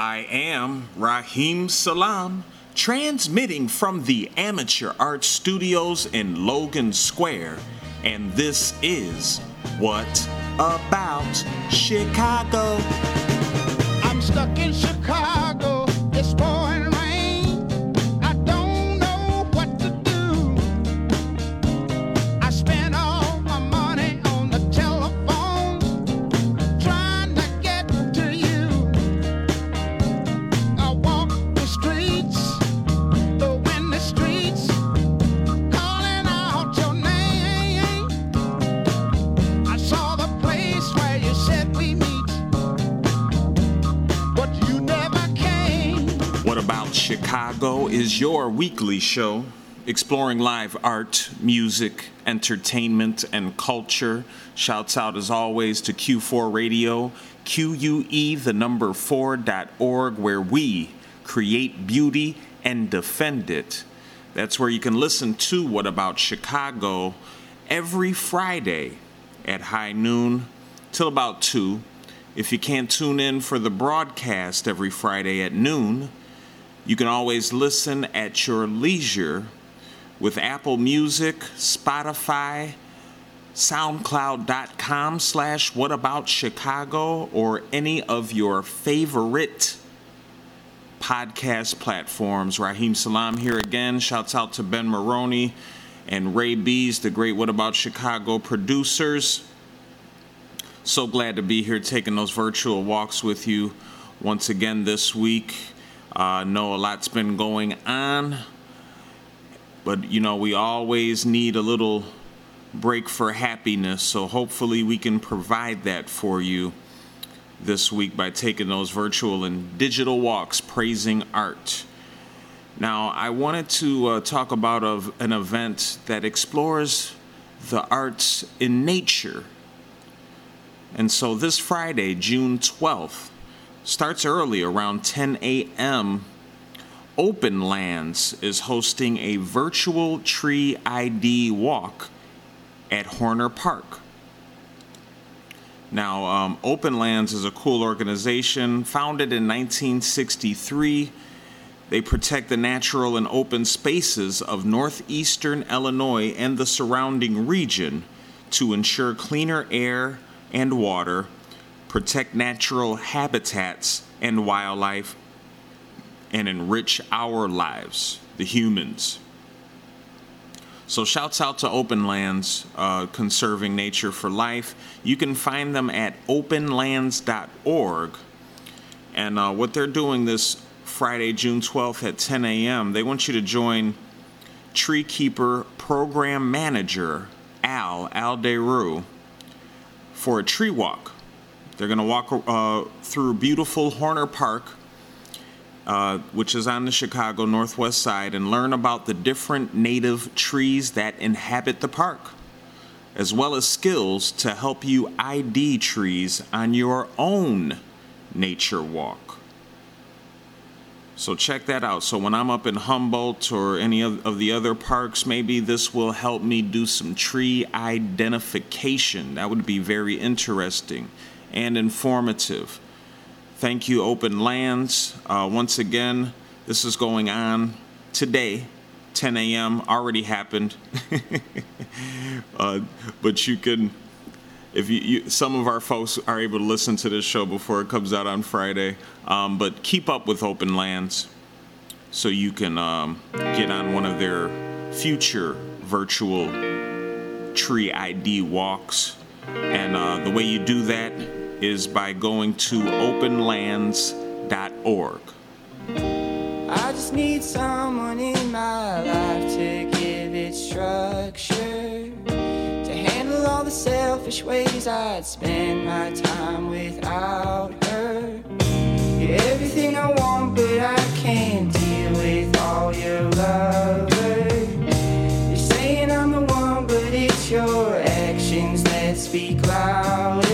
I am Raheem Salam, transmitting from the Amateur Art Studios in Logan Square, and this is What About Chicago? I'm stuck in Chicago. Is your weekly show exploring live art, music, entertainment, and culture. Shouts out as always to Q4 Radio, QUE, the number 4.org, where we create beauty and defend it. That's where you can listen to What About Chicago every Friday at high noon till about 2. If you can't tune in for the broadcast every Friday at noon, you can always listen at your leisure with Apple Music, Spotify, SoundCloud.com slash What About Chicago, or any of your favorite podcast platforms. Raheem Salam here again. Shouts out to Ben Maroney and Ray Bees, the great What About Chicago producers. So glad to be here taking those virtual walks with you once again this week. Uh, know a lot's been going on, but you know, we always need a little break for happiness, so hopefully we can provide that for you this week by taking those virtual and digital walks praising art. Now, I wanted to uh, talk about of an event that explores the arts in nature. And so this Friday, June 12th, starts early around 10 a.m. Open Lands is hosting a virtual tree ID walk at Horner Park. Now, um, Open Lands is a cool organization founded in 1963. They protect the natural and open spaces of northeastern Illinois and the surrounding region to ensure cleaner air and water, protect natural habitats and wildlife, and enrich our lives, the humans. So, shouts out to Open Lands, uh, conserving nature for life. You can find them at openlands.org. And uh, what they're doing this Friday, June 12th at 10 a.m., they want you to join Tree Keeper Program Manager Al Al Alderu for a tree walk. They're going to walk uh, through beautiful Horner Park, uh, which is on the Chicago Northwest side, and learn about the different native trees that inhabit the park, as well as skills to help you ID trees on your own nature walk. So check that out. So when I'm up in Humboldt or any of, of the other parks, maybe this will help me do some tree identification. That would be very interesting and informative. Thank you, Open Lands. Uh, once again, this is going on today, 10 a.m. Already happened, uh, but you can if you, you, some of our folks are able to listen to this show before it comes out on Friday, um, but keep up with Open Lands so you can um, get on one of their future virtual tree ID walks. And uh, the way you do that is by going to openlands.org. I just need someone in my life to give it structure. To handle all the selfish ways I'd spend my time without her. Everything I want, but I can't deal with all your lovers. You're saying I'm the one, but it's your actions that speak louder.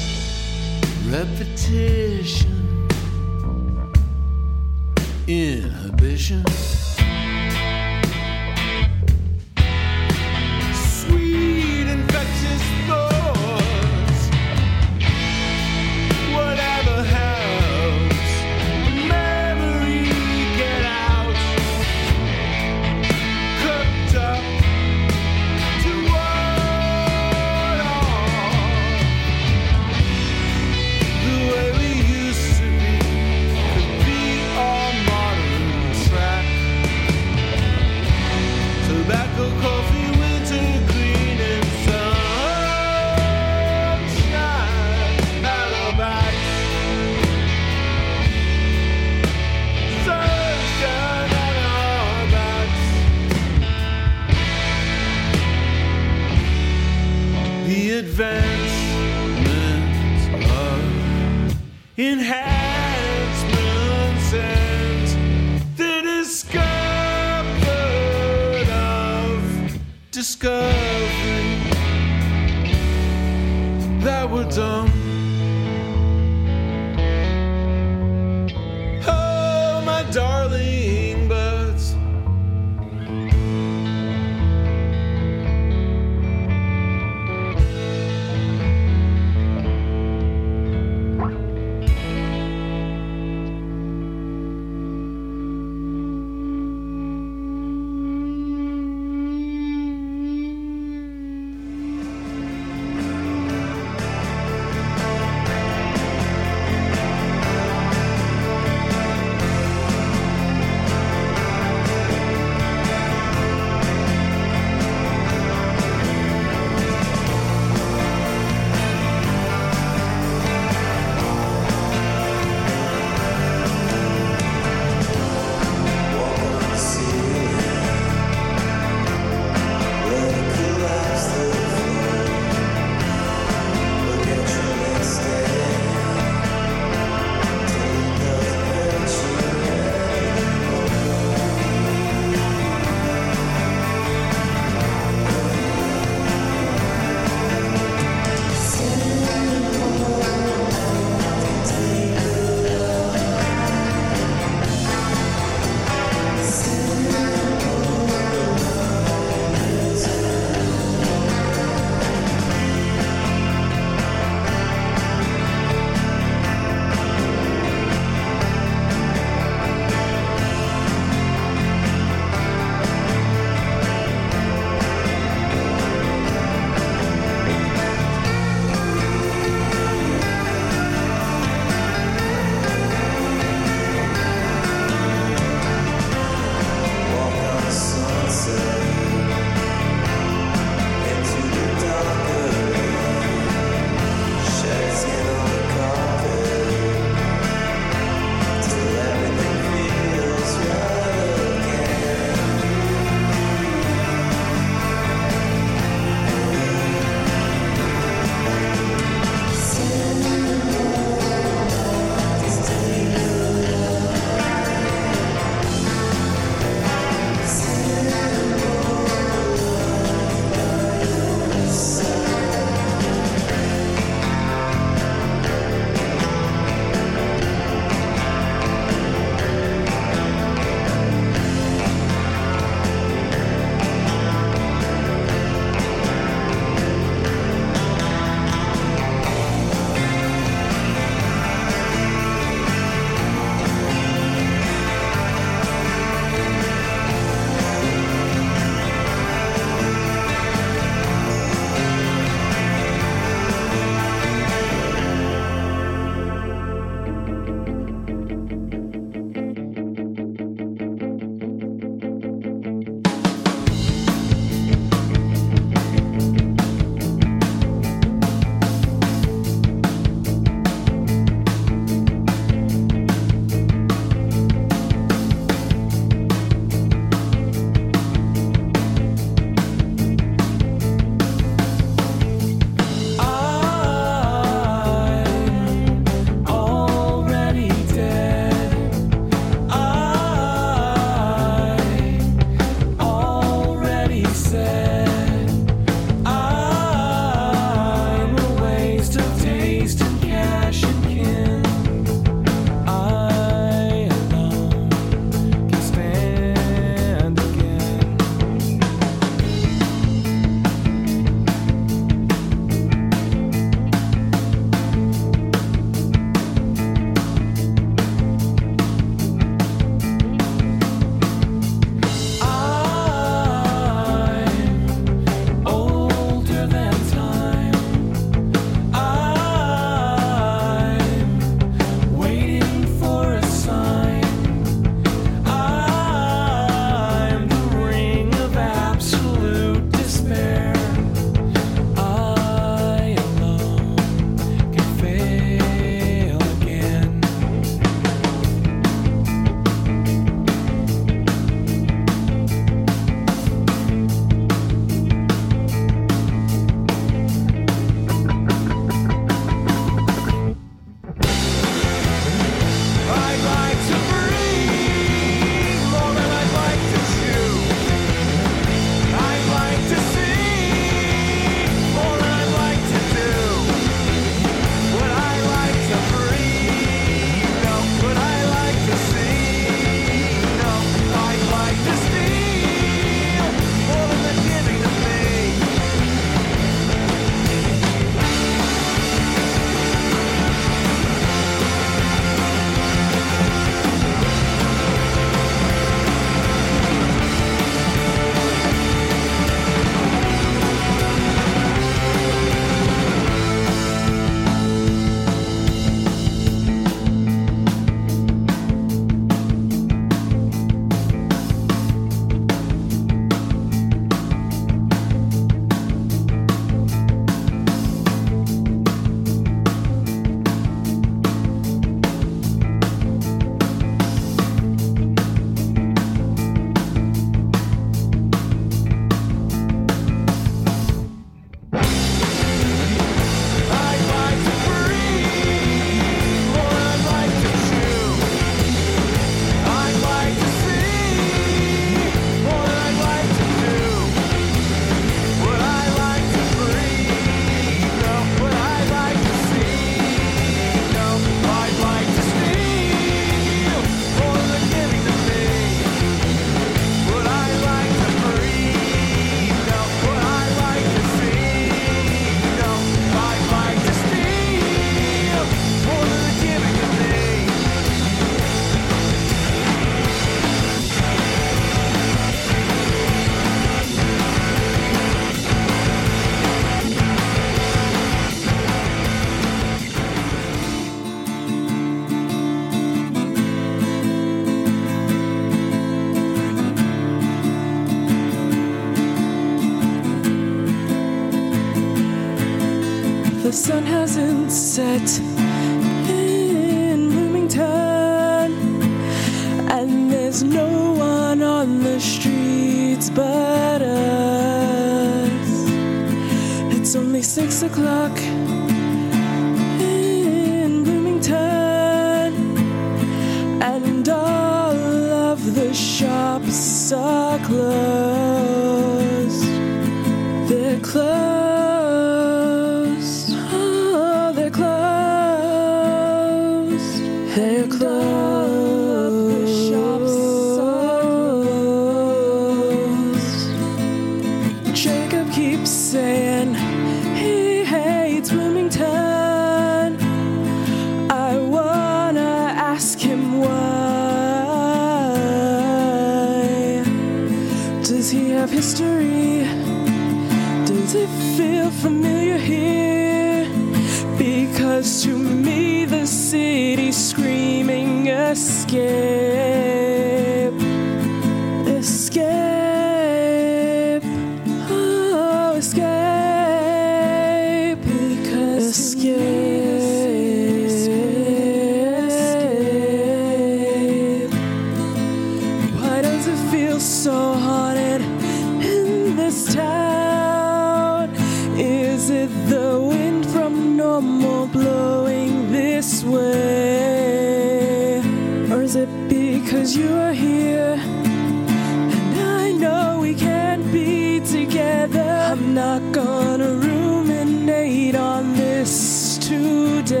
Because you are here? And I know we can't be together. I'm not gonna ruminate on this today.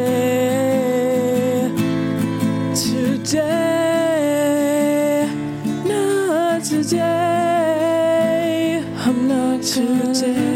Today, not today. I'm not today.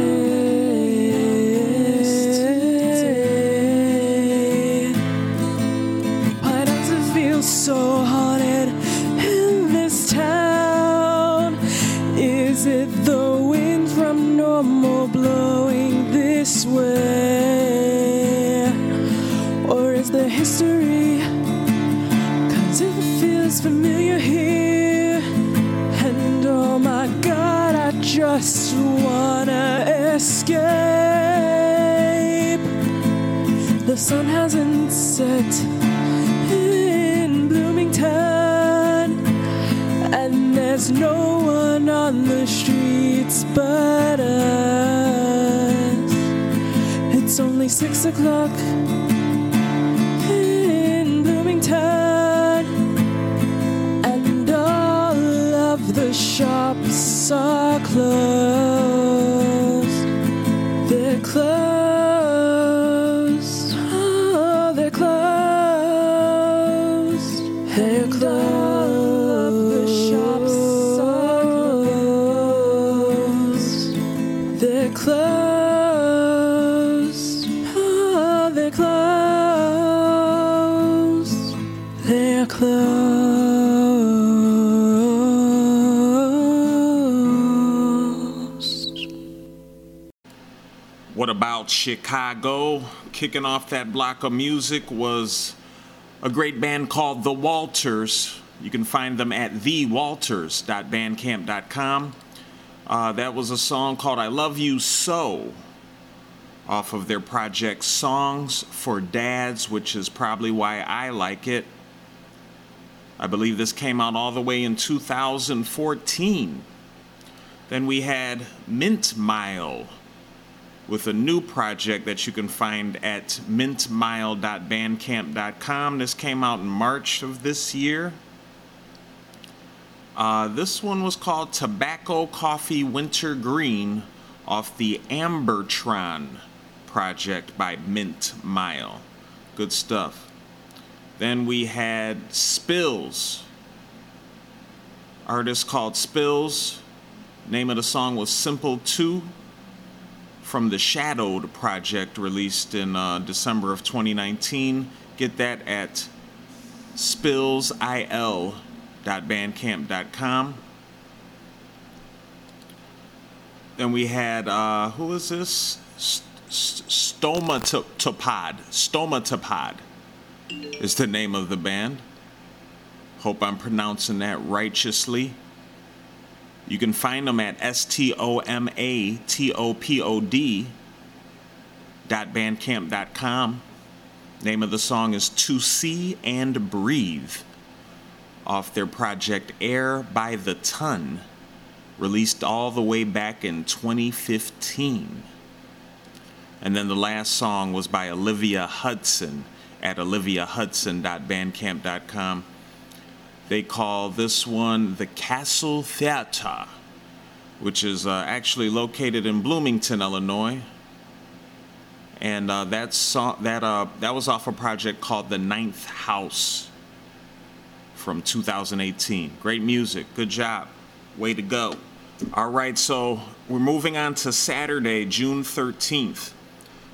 Only six o'clock in Bloomington, and all of the shops are closed. Chicago? Kicking off that block of music was a great band called The Walters. You can find them at thewalters.bandcamp.com. Uh, that was a song called I Love You So off of their project Songs for Dads, which is probably why I like it. I believe this came out all the way in 2014. Then we had Mint Mile with a new project that you can find at mintmile.bandcamp.com. This came out in March of this year. Uh, this one was called Tobacco Coffee Winter Green off the Ambertron project by Mint Mile. Good stuff. Then we had Spills, artist called Spills. Name of the song was Simple 2 from the Shadowed project released in uh, December of 2019. Get that at spillsil.bandcamp.com. Then we had, uh, who is this? Stomatopod. Stomatopod is the name of the band. Hope I'm pronouncing that righteously. You can find them at S T O M A T O P O D www.bandcamp.com. Name of the song is To See and Breathe off their project Air by the Ton, released all the way back in 2015. And then the last song was by Olivia Hudson at oliviahudson.bandcamp.com. They call this one the Castle Theater, which is uh, actually located in Bloomington, Illinois. And uh, that song that uh, that was off a project called The Ninth House from 2018. Great music. Good job. Way to go. All right, so we're moving on to Saturday, June 13th.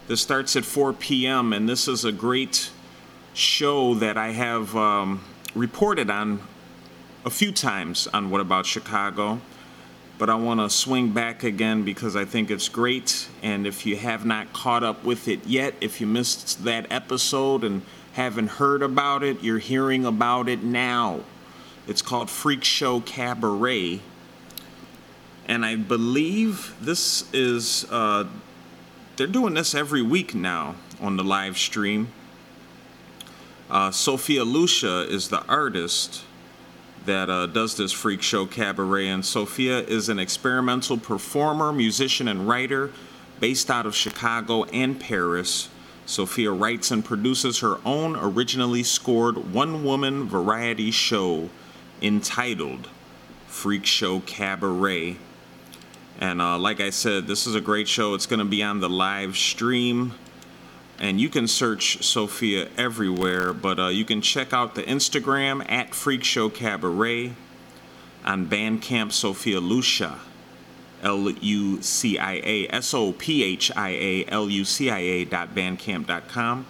This starts at 4 p.m., and this is a great show that I have um, reported on a few times on What About Chicago. But I want to swing back again because I think it's great. And if you have not caught up with it yet, if you missed that episode and haven't heard about it, you're hearing about it now. It's called Freak Show Cabaret. And I believe this is, uh, they're doing this every week now on the live stream. Uh, Sophia Lucia is the artist that uh, does this freak show cabaret, and Sophia is an experimental performer, musician, and writer based out of Chicago and Paris. Sophia writes and produces her own originally scored one woman variety show entitled Freak Show Cabaret. And uh, like I said, this is a great show. It's going to be on the live stream. And you can search Sophia everywhere, but uh, you can check out the Instagram at Freak Show Cabaret on Bandcamp Sophia Lucia, L U C I A S O P H I A L U C I A dot bandcamp dot com.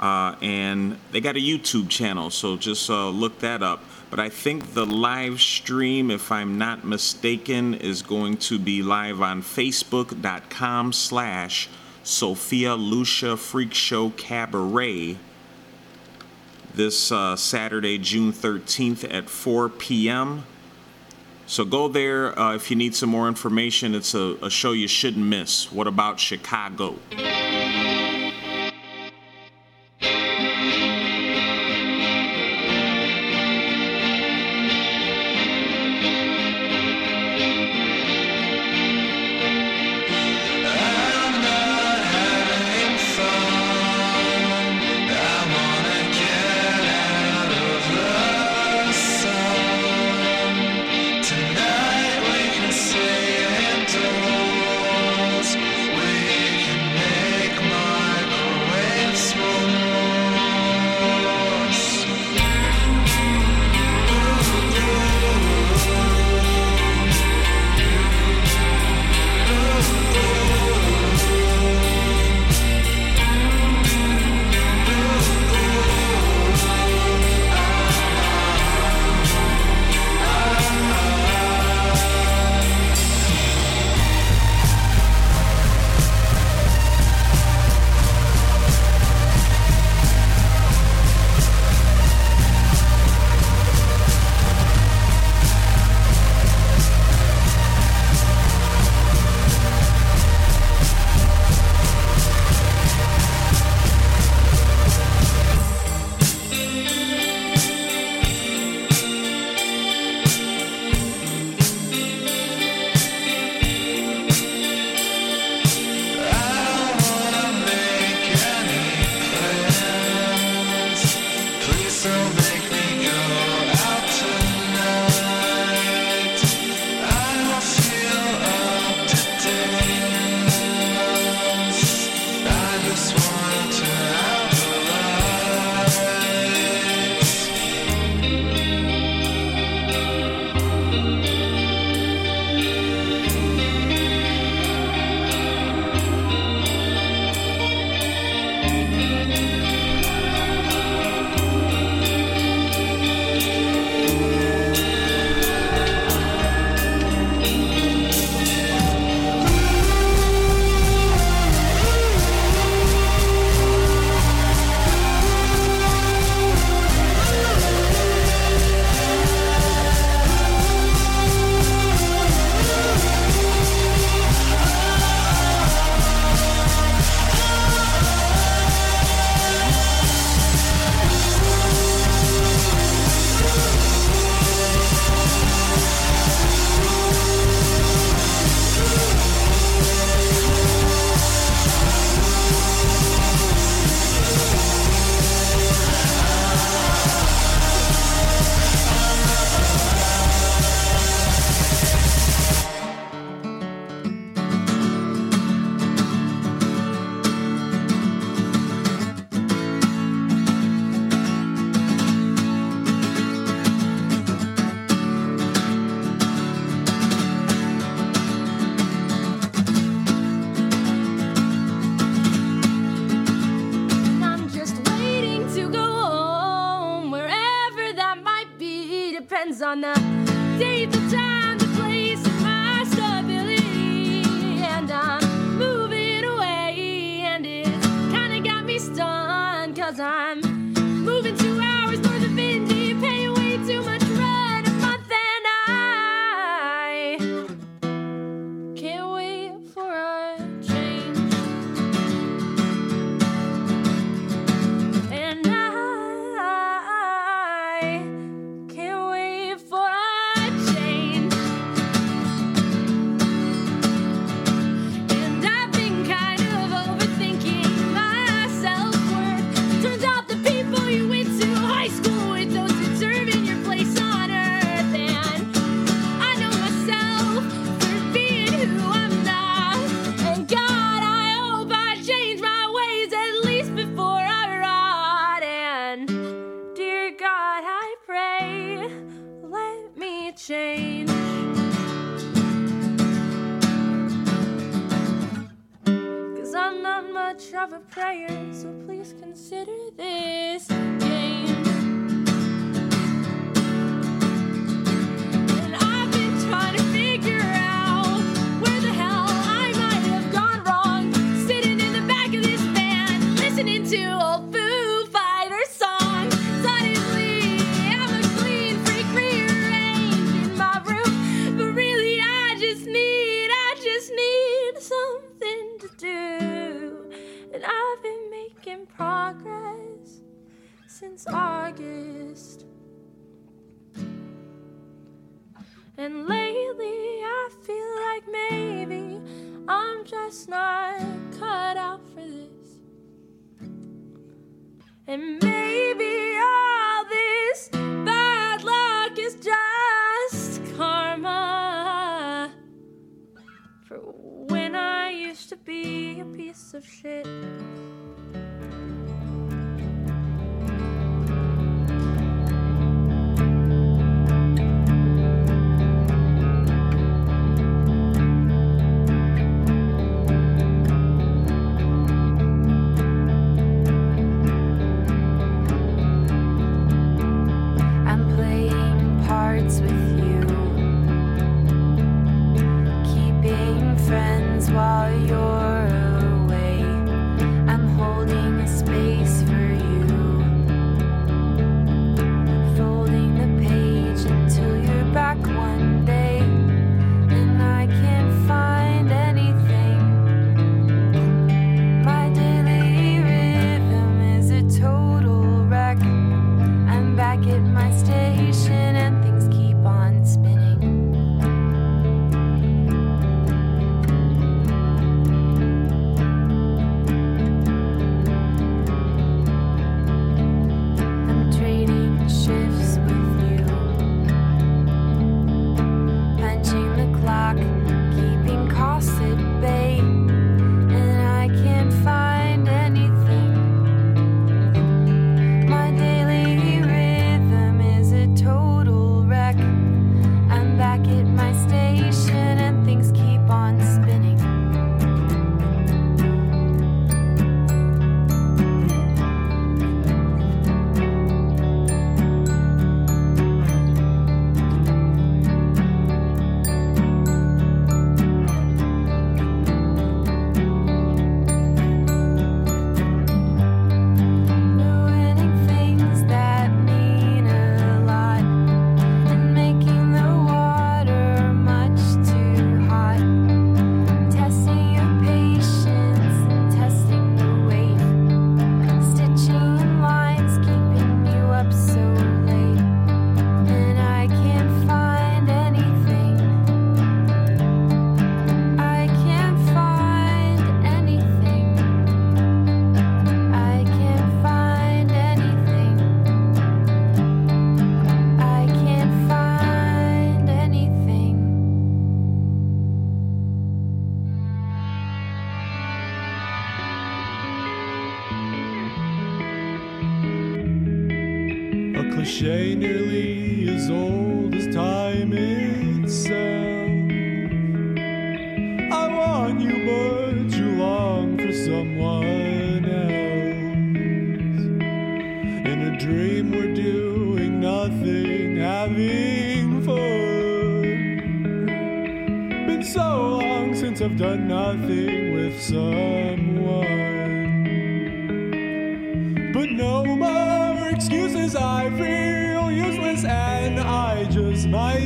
Uh, and they got a YouTube channel, so just uh, look that up. But I think the live stream, if I'm not mistaken, is going to be live on Facebook.com slash Sophia Lucia Freak Show Cabaret this uh, Saturday, June 13th at 4 p.m. So go there uh, if you need some more information. It's a, a show you shouldn't miss. What about Chicago? as old as time itself. I want you, but you long for someone else. In a dream, we're doing nothing, having fun. Been so long since I've done nothing with someone. I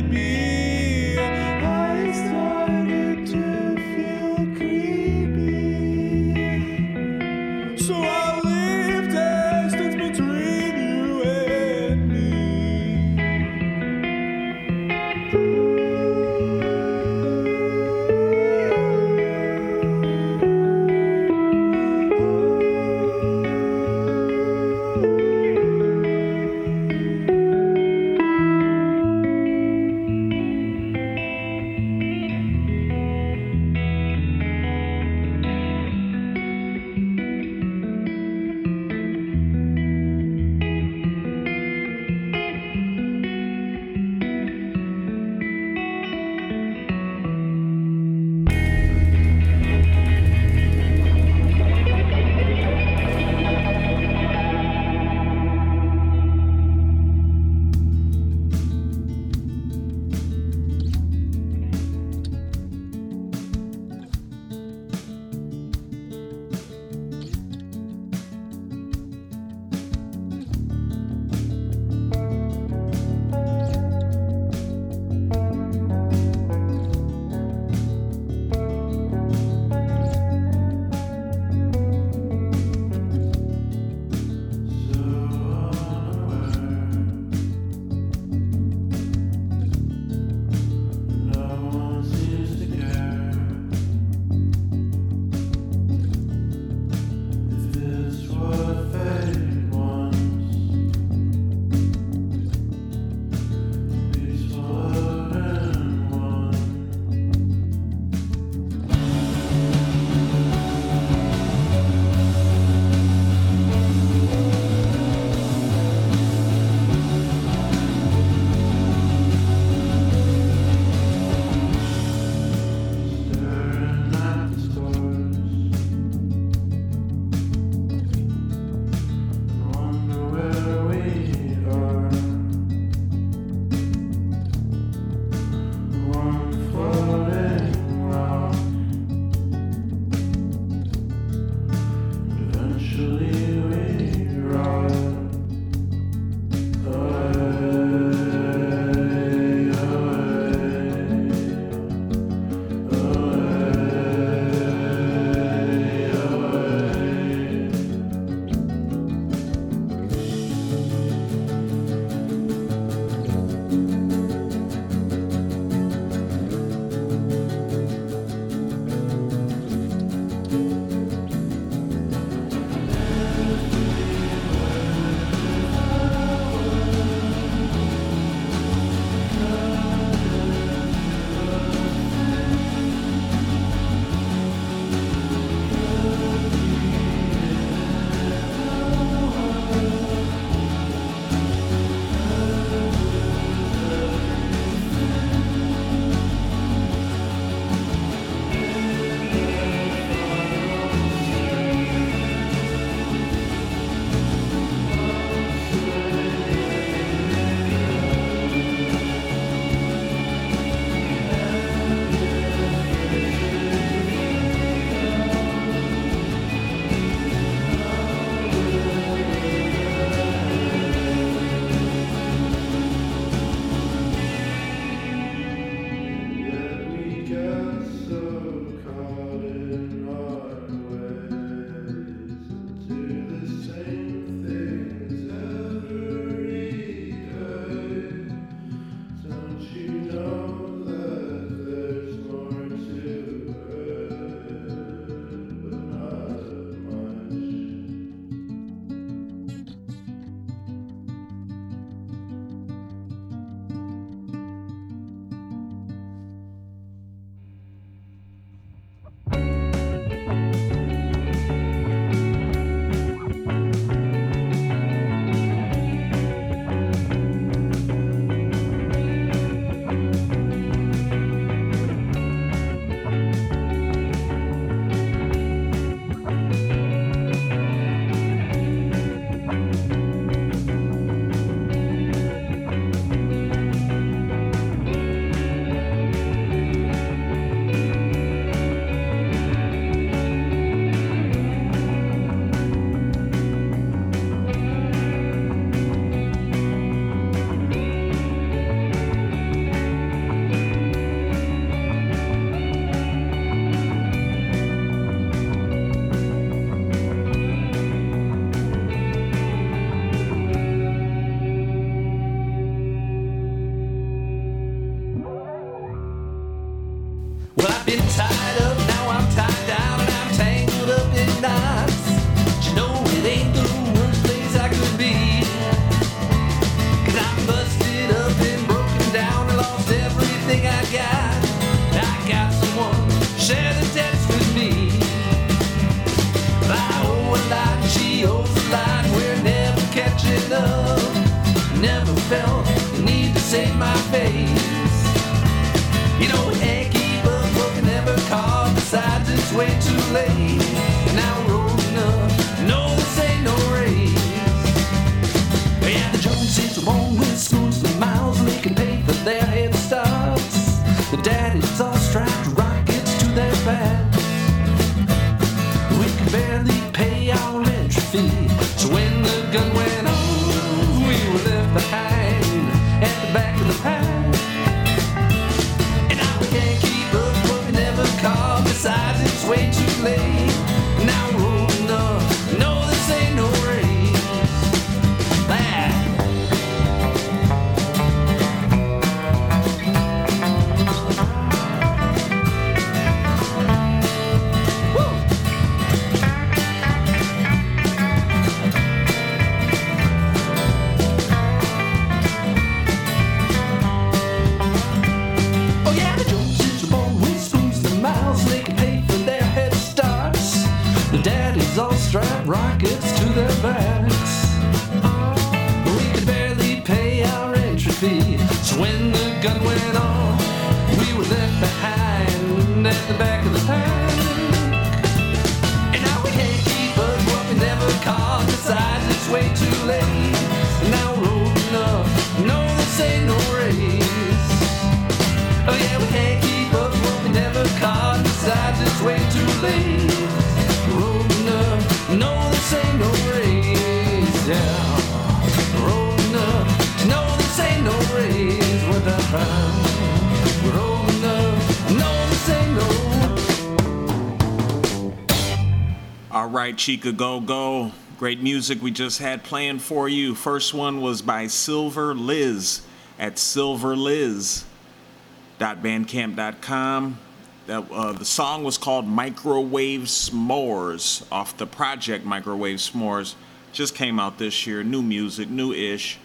Chica, go, go. Great music we just had playing for you. First one was by Silver Liz at silverliz.bandcamp.com. That, uh, the song was called Microwave S'mores off the project Microwave S'mores. Just came out this year. New music, new ish.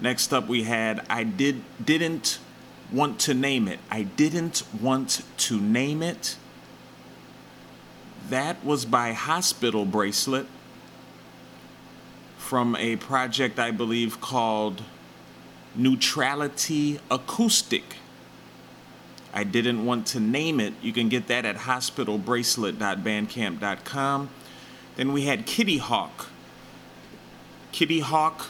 Next up, we had I did didn't want to name it. I didn't want to name it. That was by Hospital Bracelet from a project I believe called Neutrality Acoustic. I didn't want to name it. You can get that at hospitalbracelet.bandcamp.com. Then we had Kitty Hawk. Kitty Hawk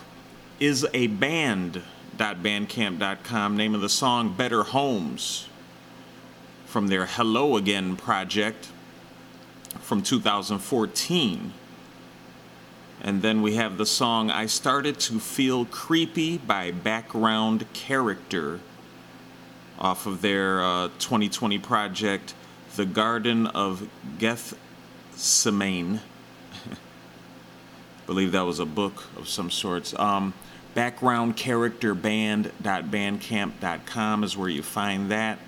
is a band.bandcamp.com. Name of the song Better Homes from their Hello Again project from 2014. And then we have the song I Started to Feel Creepy by Background Character off of their uh, 2020 project, The Garden of Gethsemane. believe that was a book of some sorts. Um, backgroundcharacterband.bandcamp.com is where you find that.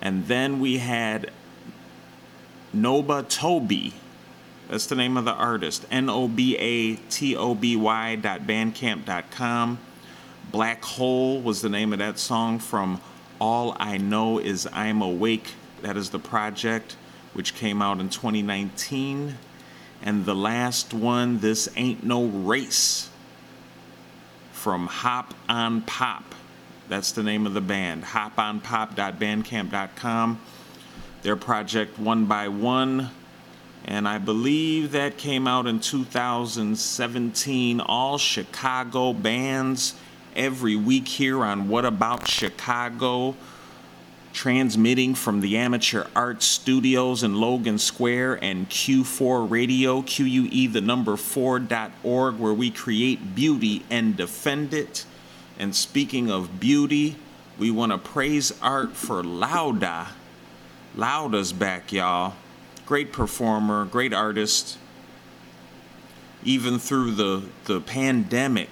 And then we had Noba Toby. That's the name of the artist. N O B A T O B Y dot bandcamp dot com. Black Hole was the name of that song from All I Know Is I'm Awake. That is the project, which came out in 2019. And the last one, This Ain't No Race, from Hop on Pop. That's the name of the band. hop on hoponpop.bandcamp.com. Their project One by One. And I believe that came out in 2017. All Chicago bands every week here on What About Chicago, transmitting from the Amateur Art Studios in Logan Square and Q4 Radio, QUE the number 4.org, where we create beauty and defend it. And speaking of beauty, we want to praise art for Louda. Louda's back, y'all. Great performer, great artist. Even through the, the pandemic,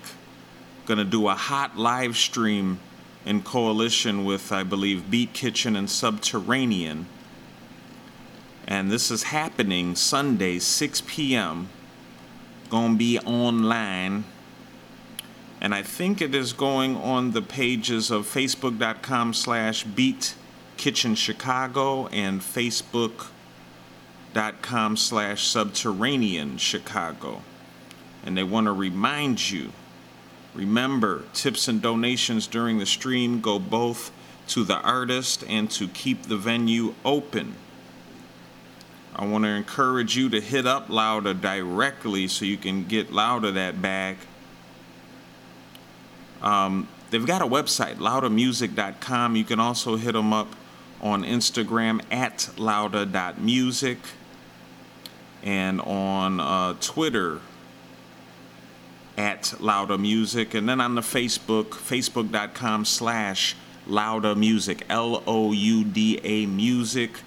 gonna do a hot live stream in coalition with, I believe, Beat Kitchen and Subterranean. And this is happening Sunday, 6 p.m. Gonna be online. And I think it is going on the pages of facebook.com slash beat kitchen chicago and facebook.com slash subterranean chicago. And they want to remind you remember, tips and donations during the stream go both to the artist and to keep the venue open. I want to encourage you to hit up Louda directly so you can get Louda that bag. Um, they've got a website, loudamusic.com. You can also hit them up on Instagram at louda.music and on uh, Twitter at Louda Music, and then on the Facebook, facebook.com slash Louda Music, L O U D A Music.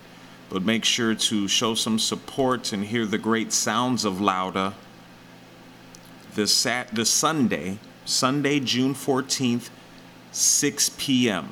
But make sure to show some support and hear the great sounds of Louda this, sat- this Sunday, Sunday, June 14th, 6 p.m.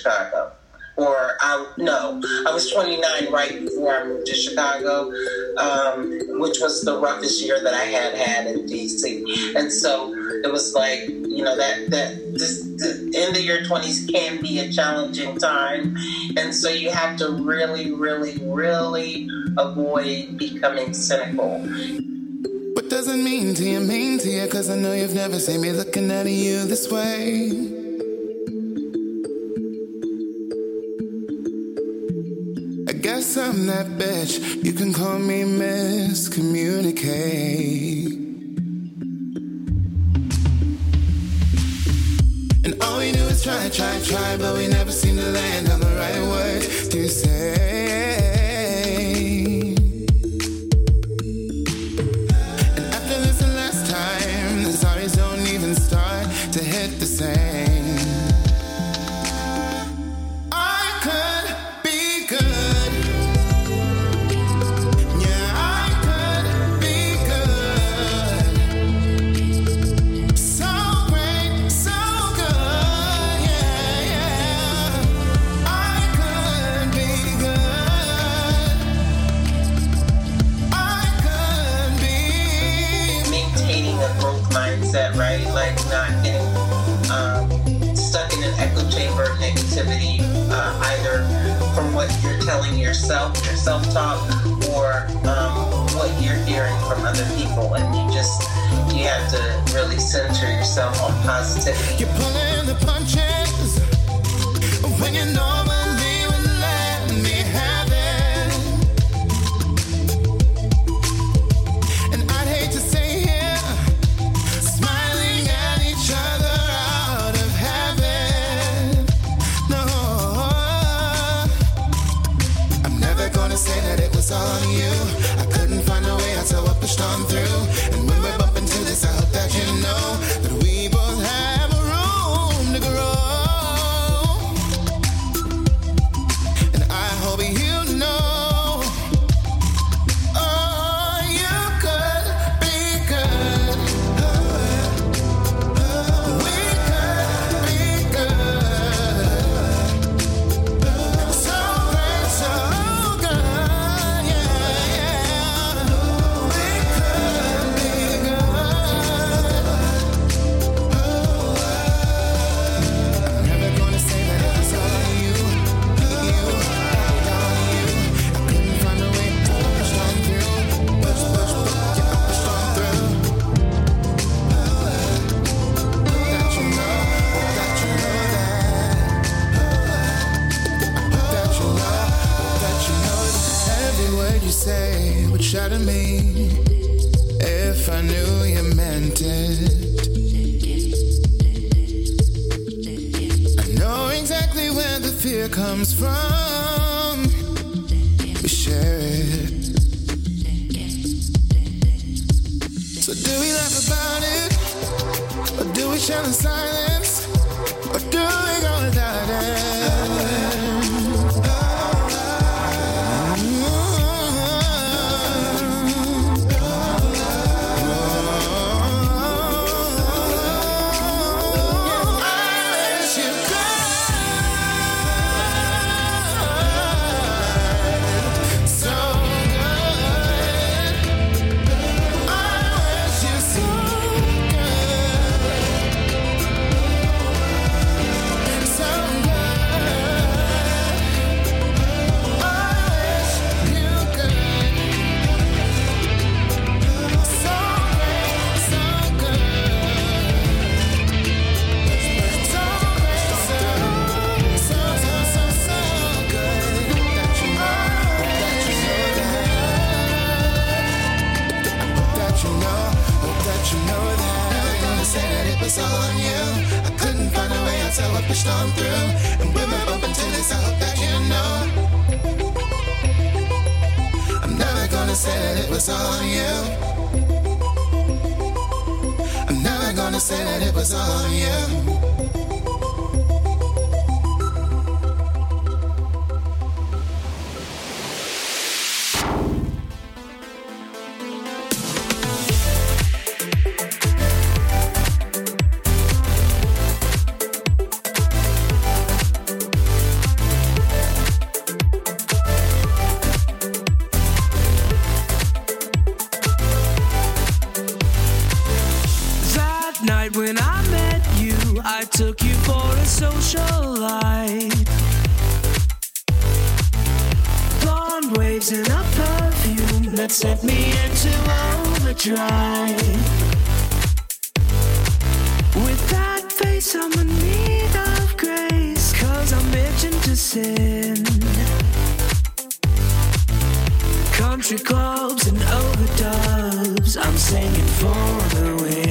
Chicago. Or I no, I was 29 right before I moved to Chicago, um, which was the roughest year that I had had in DC. And so it was like you know that that this, the end of your 20s can be a challenging time, and so you have to really, really, really avoid becoming cynical What doesn't mean to you, mean to you, cause I know you've never seen me looking at you this way. guess I'm that bitch. You can call me miscommunicate. And all we do is try, try, try, but we never seem to land on the right words to say. telling yourself, your self talk, or um, what you're hearing from other people. And you just, you have to really center yourself on positivity. You're pulling the punches. Sent me into overdrive. With that face, I'm in need of grace, cause I'm itching to sin. Country clubs and overdubs, I'm singing for the win.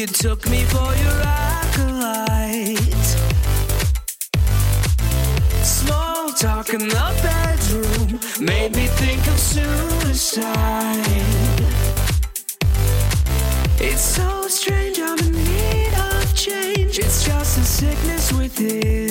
You, took me for your acolyte. Small talk in the bedroom made me think of suicide. It's so strange, I'm in need of change. It's just a sickness within.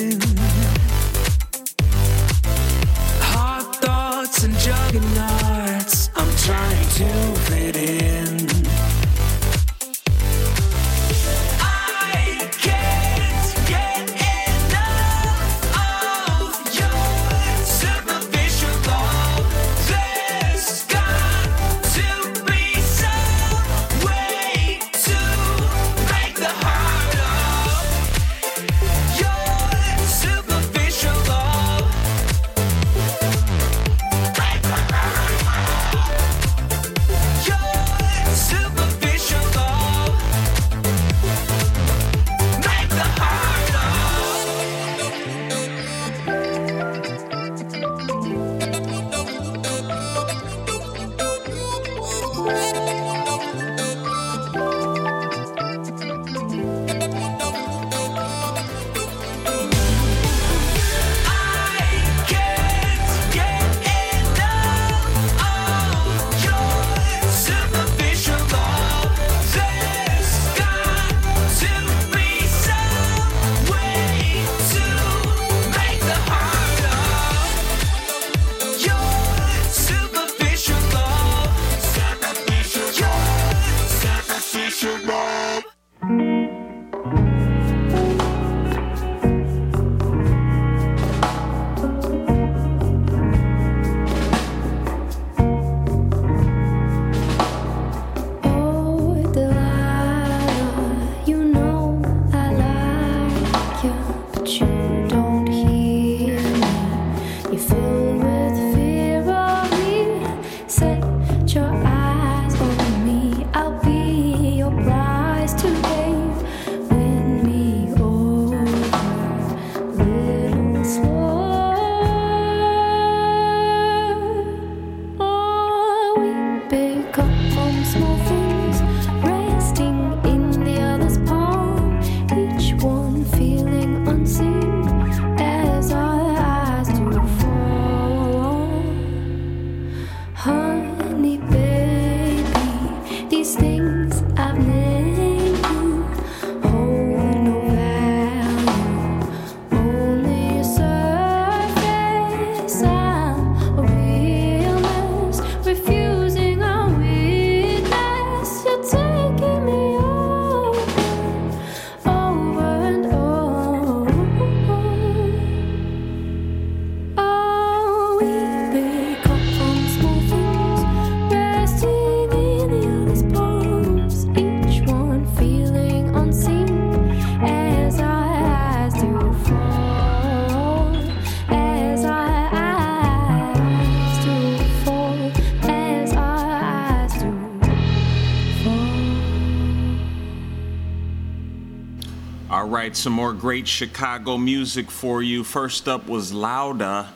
Some more great Chicago music for you. First up was Louda,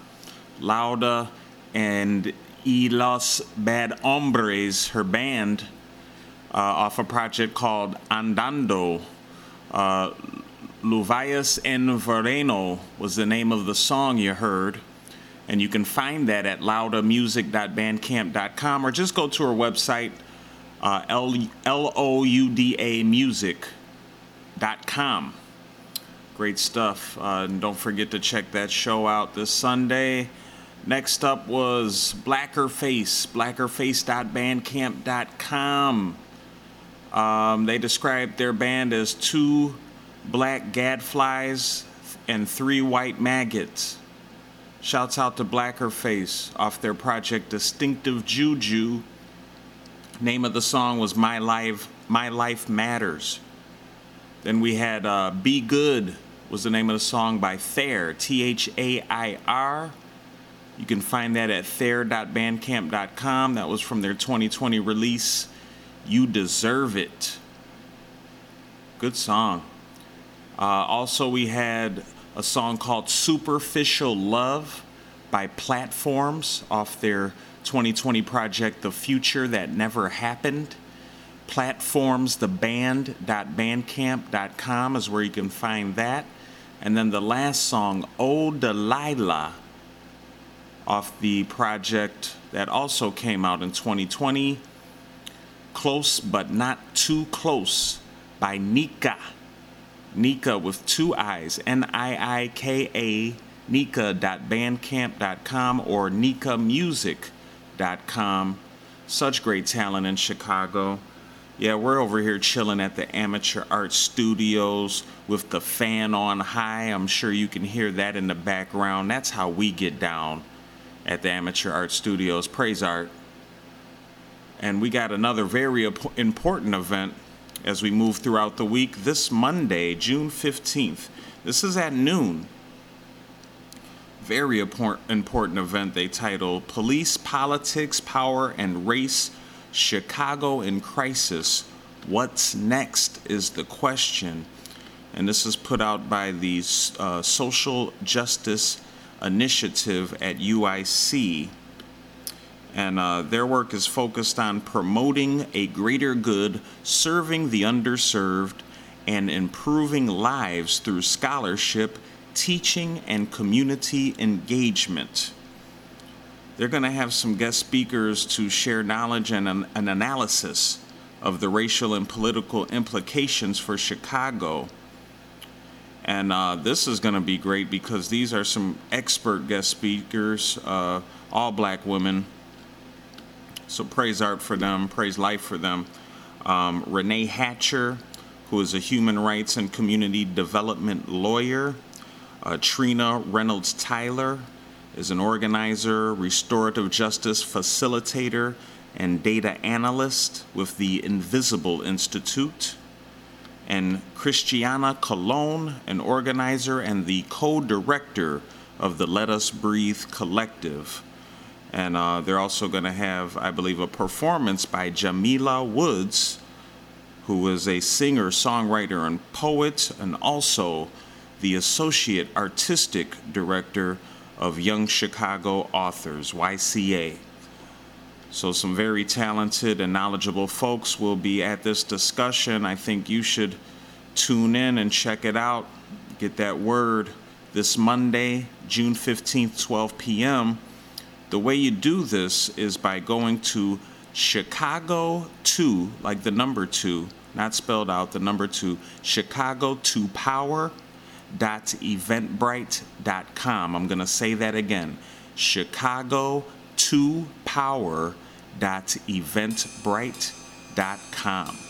Louda and Y Los Bad Hombres, her band, uh, off a project called Andando. Uh, en Vereno was the name of the song you heard. And you can find that at loudamusic.bandcamp.com or just go to her website, uh, L-O-U-D-A music.com. Great stuff. Uh, and don't forget to check that show out this Sunday. Next up was Blacker Face, blackerface.bandcamp.com. Um, they described their band as two black gadflies and three white maggots. Shouts out to Blacker Face off their project Distinctive Juju. Name of the song was My Life, My Life Matters. Then we had uh, Be Good was the name of the song by Thair, T H A I R. You can find that at thair.bandcamp.com. That was from their 2020 release, You Deserve It. Good song. Uh, also, we had a song called Superficial Love by Platforms off their 2020 project, The Future That Never Happened. Platforms, the band.bandcamp.com is where you can find that. And then the last song, Oh Delilah, off the project that also came out in 2020, Close But Not Too Close by Niika. Niika with two I's, N I I K A, Niika.bandcamp.com or NiikaMusic.com. Such great talent in Chicago. Yeah, we're over here chilling at the Amateur Art Studios with the fan on high. I'm sure you can hear that in the background. That's how we get down at the Amateur Art Studios. Praise Art. And we got another very important event as we move throughout the week this Monday, June 15th. This is at noon. Very important event they title Police, Politics, Power, and Race Chicago in Crisis. What's next is the question. And this is put out by the uh, Social Justice Initiative at UIC. And uh, their work is focused on promoting a greater good, serving the underserved, and improving lives through scholarship, teaching, and community engagement. They're going to have some guest speakers to share knowledge and an, an analysis of the racial and political implications for Chicago. And uh, this is going to be great because these are some expert guest speakers, uh, all black women. So praise art for them, praise life for them. Um, Renee Hatcher, who is a human rights and community development lawyer. Uh, Trina Reynolds Tyler is an organizer, restorative justice facilitator, and data analyst with the Invisible Institute. And Kristiana Colón, an organizer and the co director of the Let Us Breathe Collective. And uh, they're also going to have, I believe, a performance by Jamila Woods, who is a singer, songwriter, and poet, and also the associate artistic director of Young Chicago Authors, YCA. So, some very talented and knowledgeable folks will be at this discussion. I think you should tune in and check it out. Get that word this Monday, June 15th, 12 p.m. The way you do this is by going to Chicago2, like the number two, not spelled out, the number two, Chicago2power.com chicago2power.eventbrite.com. I'm going to say that again chicago2power.eventbrite.com.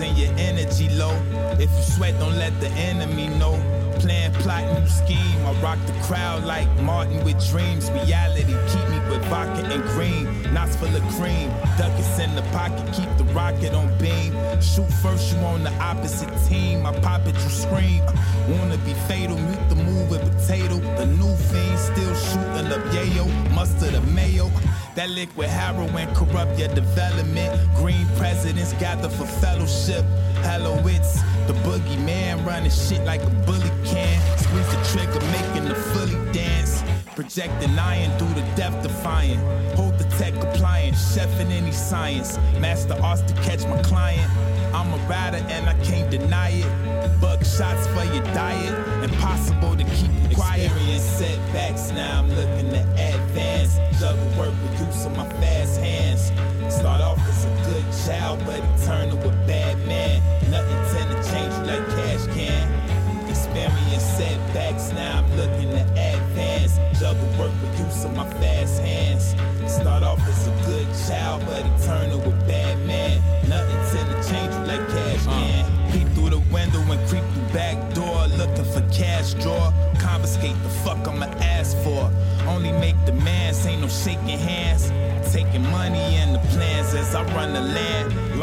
and your energy low. If you sweat, don't let the enemy know. Plan, plot, new scheme. I rock the crowd like Martin with dreams. Reality keep me with vodka and green. Knots full of cream. Ducats in the pocket, keep the rocket on beam. Shoot first, you on the opposite team. I pop it, you scream. Wanna be fatal, mute the move with potato. The new fiend still shooting up yayo. Mustard or mayo. That liquid heroin corrupt your development. Green presidents gather for fellowship. Hello, it's the boogeyman running shit like a bully can. Squeeze the trigger, making the fully dance. Projecting iron through the death defying. Hold the tech appliance, chef in any science. Master arts to catch my client. I'm a rider and I can't deny it. Buck shots for your diet. Impossible to keep quiet. Experience setbacks, now I'm looking to advance. With my fast hands. Start off as a good child, but he turned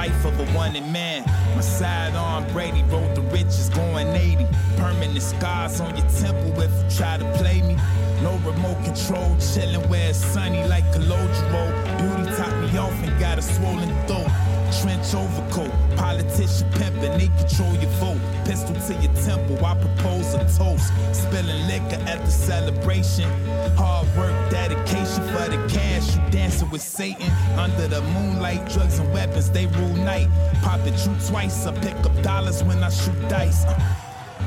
Life of a wanted man. My sidearm Brady wrote the riches going 80. Permanent scars on your temple if you try to play me. No remote control, chillin' where it's sunny like Calogero. Beauty top me off and got a swollen throat. Trench overcoat, politician pimpin', they control your vote. Pistol to your temple, I propose a toast. Celebration. Hard work, dedication for the cash. You dancing with Satan under the moonlight. Drugs and weapons, they rule night. Pop the true twice, I pick up dollars when I shoot dice.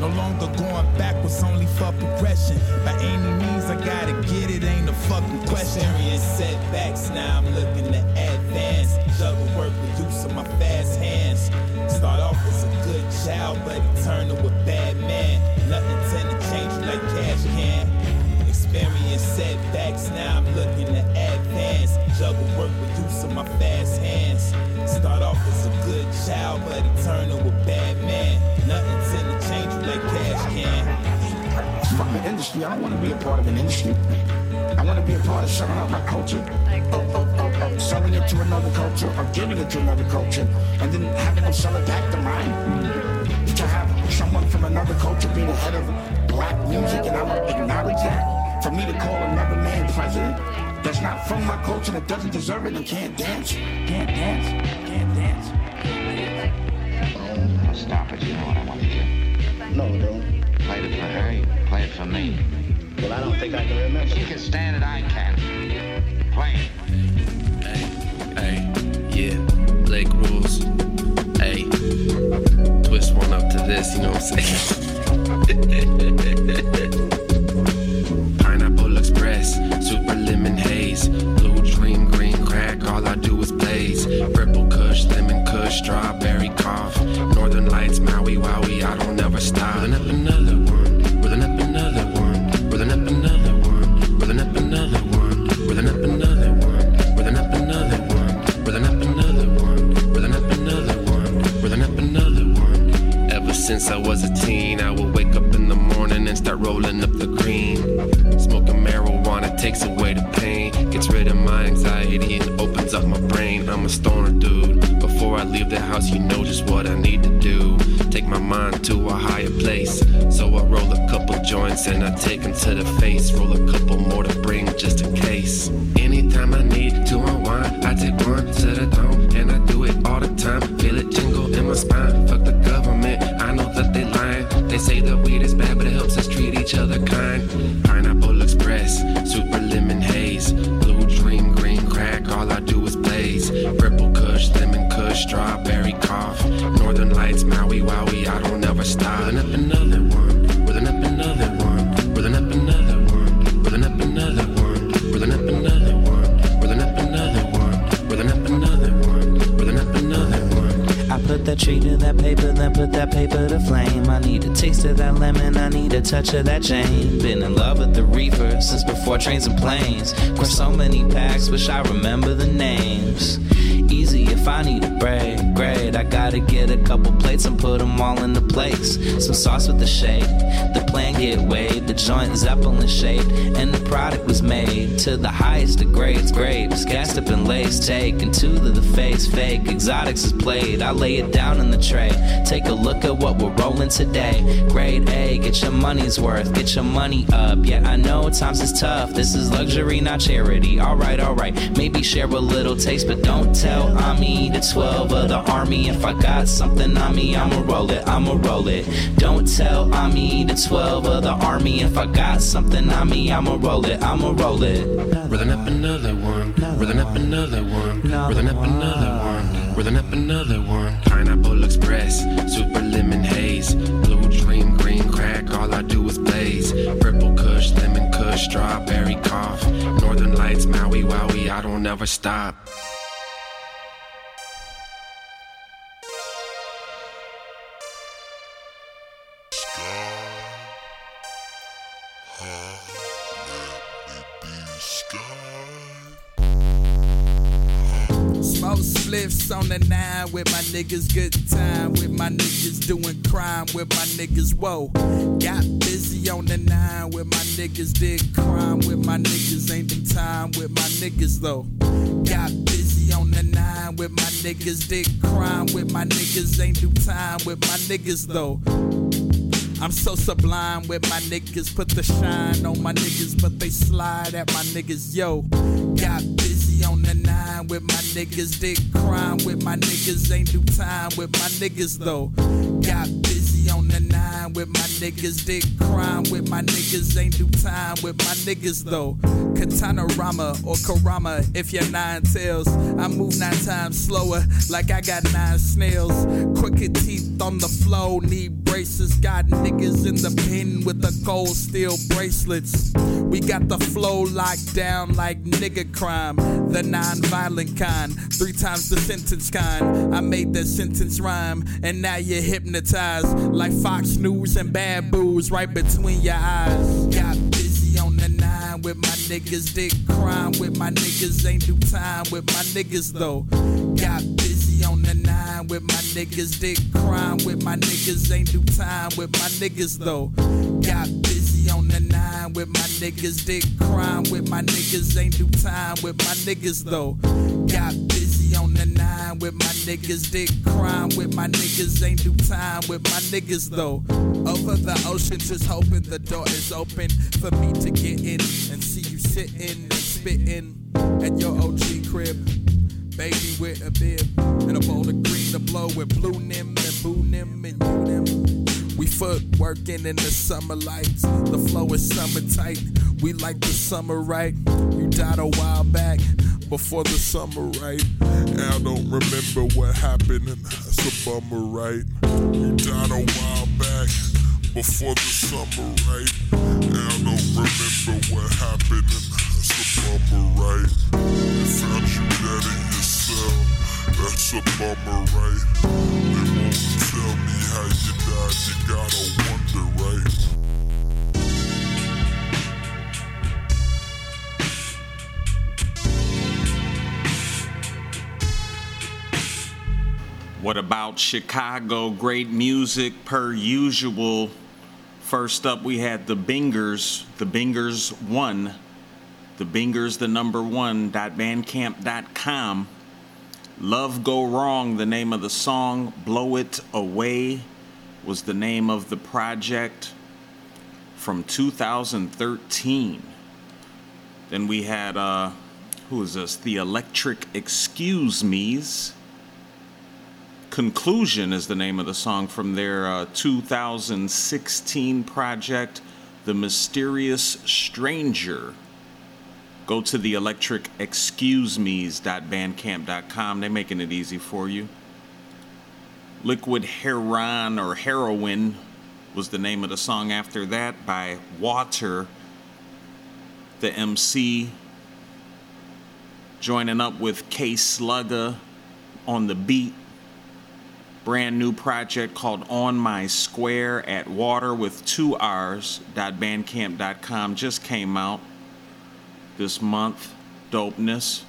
No longer going backwards, only for progression. By any means, I gotta get it, ain't a fucking question. Experience setbacks, now I'm looking to advance. Juggle work use my fast hands. Start off as a good child, but he turned to a bad industry. I don't want to be a part of an industry. I want to be a part of selling out my culture, of, of, of, of selling it to another culture, of giving it to another culture, and then having them sell it back to mine. To have someone from another culture be the head of black music, and I would acknowledge that. For me to call another man president that's not from my culture, that doesn't deserve it, and can't dance, can't dance, can't dance. Stop it. You know what I want to do. No, don't. For me. Well, I don't think I can remember. She can stand it. I can. Play it. Hey, yeah, Blake rules. Hey, twist one up to this, you know what I'm saying? Pineapple Express, takes away the pain, gets rid of my anxiety and opens up my brain. I'm a stoner dude. Before I leave the house, you know just what I need to do. Take my mind to a higher place. So I roll a couple joints and I take 'em to the face. Roll a couple more to bring just in case. Anytime I need to unwind, I take one to the dome touch of that Jane. Been in love with the reefer since before trains and planes. Crossed so many packs, wish I remember the names. Easy if I need a break, great. I gotta get a couple plates and put them all into place. Some sauce with the shake, the plan get weighed, the joint Zeppelin shaped, and the product was made to the highest of grades. Grapes, gassed up and laced, taken two to the face, fake. Exotics is played, I lay it down in the tray. Take a look at what we're rolling today. Grade A, get your money's worth, get your money up. Yeah, I know times is tough. This is luxury, not charity. Alright, alright, maybe share a little taste, but don't tell I'm the 12 of the army. If I got something on me, I'ma roll it, I'ma roll it. Don't tell I'm me the 12 of the army. If I got something on me, I'ma roll it, I'ma roll it. Rolling up another one, rolling up another one, rolling up another one, rolling up another one. Pineapple Express, super lemon haze, blue dream, green crack, all I do is blaze. Purple kush, lemon kush, strawberry cough. Northern lights, Maui, Wowie, I don't ever stop. Spliffs on the nine with my niggas, good time with my niggas, doing crime with my niggas, whoa. Got busy on the nine with my niggas, did crime with my niggas, ain't the time with my niggas though. Got busy on the nine with my niggas, did crime with my niggas, ain't do time with my niggas though. I'm so sublime with my niggas, put the shine on my niggas, but they slide at my niggas, yo. Got busy on the nine with my niggas, did crime with my niggas, ain't do time with my niggas though. Got busy on the nine with my niggas, did crime with my niggas, ain't do time with my niggas though. Katana Rama or Karama if you're nine tails. I move nine times slower, like I got nine snails. Crooked teeth on the flow, need braces. Got niggas in the pen with the gold steel bracelets. We got the flow locked down like nigga crime, the non-violent kind. Three times the sentence kind. I made that sentence rhyme, and now you're hypnotized like Fox News and bad booze right between your eyes. Got busy on the nine with my niggas, did crime with my niggas, ain't do time with my niggas though. Got busy on the nine with my niggas, did crime with my niggas, ain't do time with my niggas though. Got busy on the nine with my niggas, did crime with my niggas, ain't do time with my niggas though. Got busy on the nine with my niggas, did crime with my niggas, ain't do time with my niggas though. Over the ocean, just hoping the door is open for me to get in and see you sitting and spitting at your OG crib. Baby with a bib and a bowl of green to blow with blue nim and boo nim and you nim. We foot working in the summer lights. The flow is summer tight. We like the summer right. You died a while back before the summer right. And I don't remember what happened, and that's a bummer, right? You died a while back before the summer, right? And I don't remember what happened, and that's a bummer, right? They found you dead in your cell, that's a bummer, right? They won't tell me how you What about Chicago? Great music per usual. First up, we had the Bingers. The Bingers one. The Bingers, the number one. Bandcamp.com. Love Go Wrong, the name of the song. Blow It Away was the name of the project from 2013. Then we had, uh, who is this? The Electric Excuse Me's. Conclusion is the name of the song from their uh, 2016 project, The Mysterious Stranger. Go to the electric excuse me's.bandcamp.com. They're making it easy for you. Liquid Heron or Heroin was the name of the song after that by Water, the MC. Joining up with K Slugger on the beat. brand new project called On My Square at Water with two R's. Bandcamp.com just came out this month. Dopeness.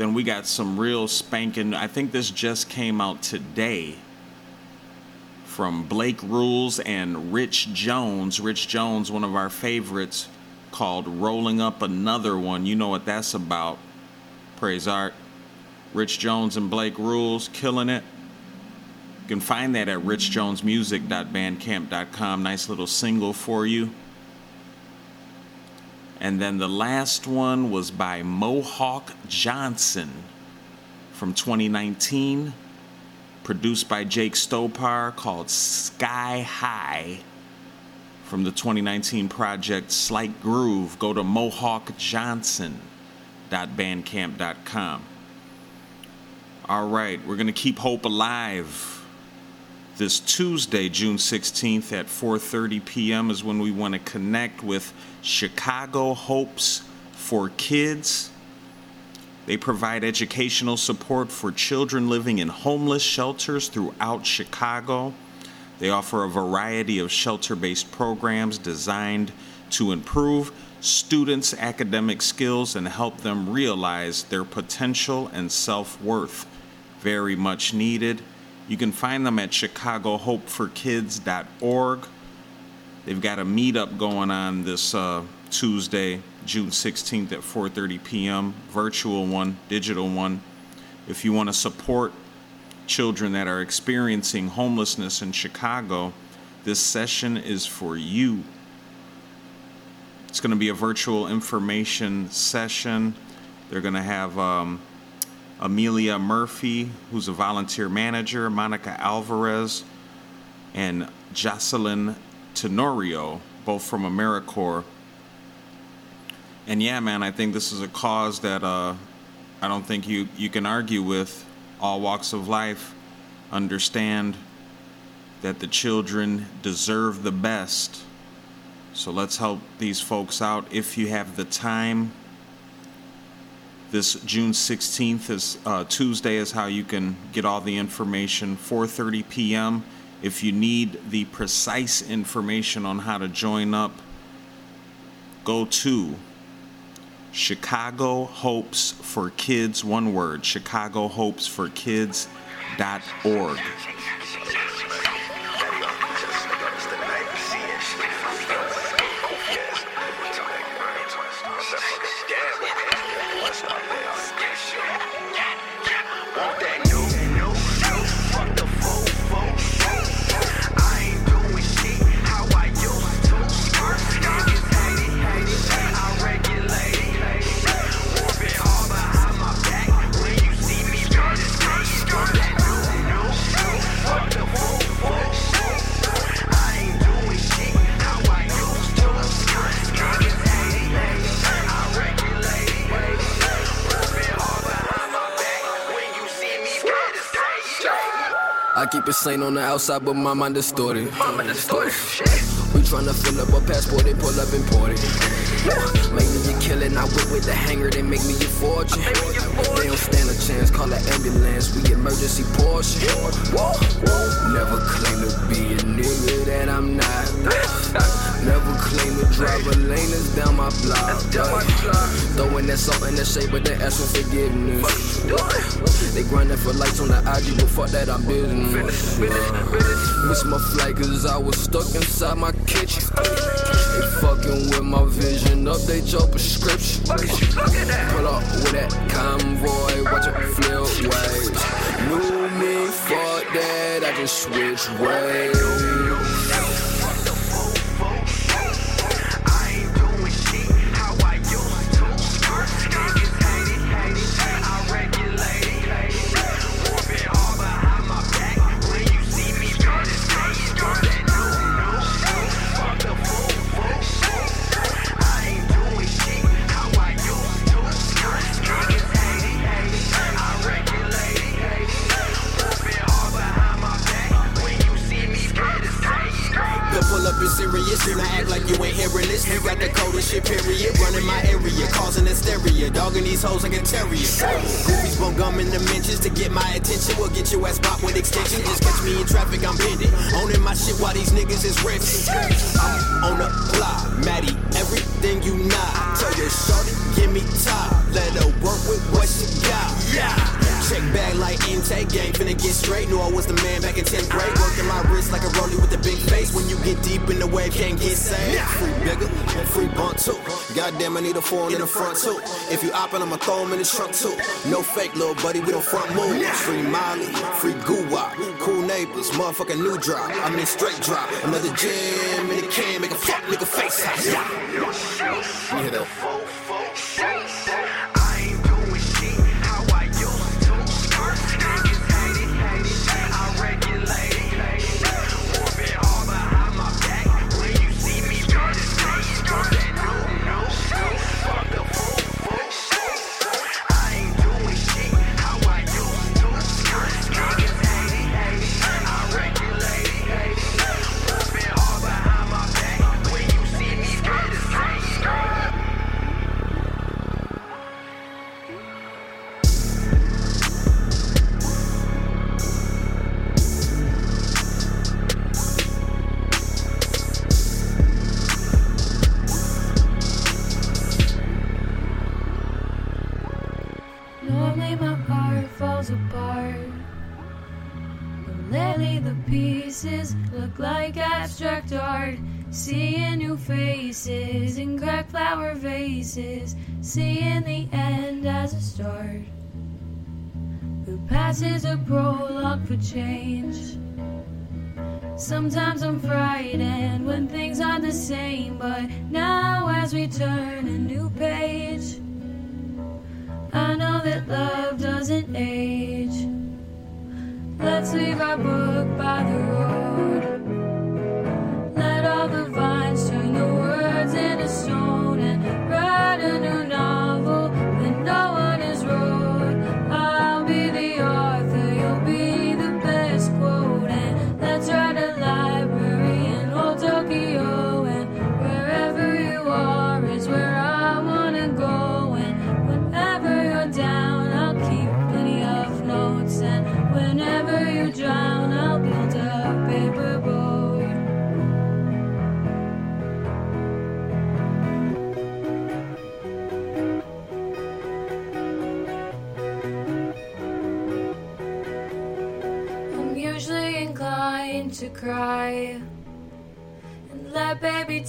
Then we got some real spanking. I think this just came out today from Blake Rules and Rich Jones. Rich Jones, one of our favorites, called Rolling Up Another One. You know what that's about. Praise Art. Rich Jones and Blake Rules, killing it. You can find that at richjonesmusic.bandcamp.com. Nice little single for you. And then the last one was by Mohawk Johnson from 2019, produced by Jake Stopar, called Sky High from the 2019 project Slight Groove. Go to mohawkjohnson.bandcamp.com. All right, we're going to keep hope alive. This Tuesday, June 16th at 4:30 p.m. is when we want to connect with Chicago Hopes for Kids. They provide educational support for children living in homeless shelters throughout Chicago. They offer a variety of shelter based programs designed to improve students' academic skills and help them realize their potential and self worth. Very much needed. You can find them at chicagohopeforkids.org. They've got a meetup going on this uh, Tuesday, June 16th at 4:30 p.m. Virtual one, digital one. If you want to support children that are experiencing homelessness in Chicago, this session is for you. It's going to be a virtual information session. They're going to have um, Amelia Murphy, who's a volunteer manager, Monica Alvarez, and Jocelyn Tenorio, both from AmeriCorps. And yeah, man, I think this is a cause that uh, I don't think you, you can argue with. All walks of life understand that the children deserve the best. So let's help these folks out if you have the time. This June 16th is uh, Tuesday is how you can get all the information. 4:30 p.m. If you need the precise information on how to join up, go to Chicago Hopes for Kids, one word, Chicago Hopes for Kids.org. It sane on the outside, but my mind distorted. We tryna fill up a passport, they pull up imported. Make me a killing, I whip with the hanger, they make me a fortune. They don't stand a chance, call an ambulance, we emergency portion. Never claim to be a nigga that I'm not. Never claim to drive a lane that's down my block. Throwing that salt in the shape, but they ask for forgiveness. They grinding for lights on the IG, but fuck that, I'm business. Miss my flight cause I was stuck inside my kitchen. They fucking with my vision, update your prescription. Pull up with that convoy, watch it flip waves. New me, fuck that, I just switch ways. gun, I'ma throw him in the trunk too. No fake, little buddy, we don't front move. Free Molly, free goo cool neighbors, motherfucking new drop. I mean straight drop. Another gym in the can, make a fuck nigga face hot. Yeah. faces, seeing the end as a start. Who passes a prologue for change. Sometimes I'm frightened when things are the same, but now as we turn a new page, I know that love doesn't age. Let's leave our book by the road. Let all the vines turn the world.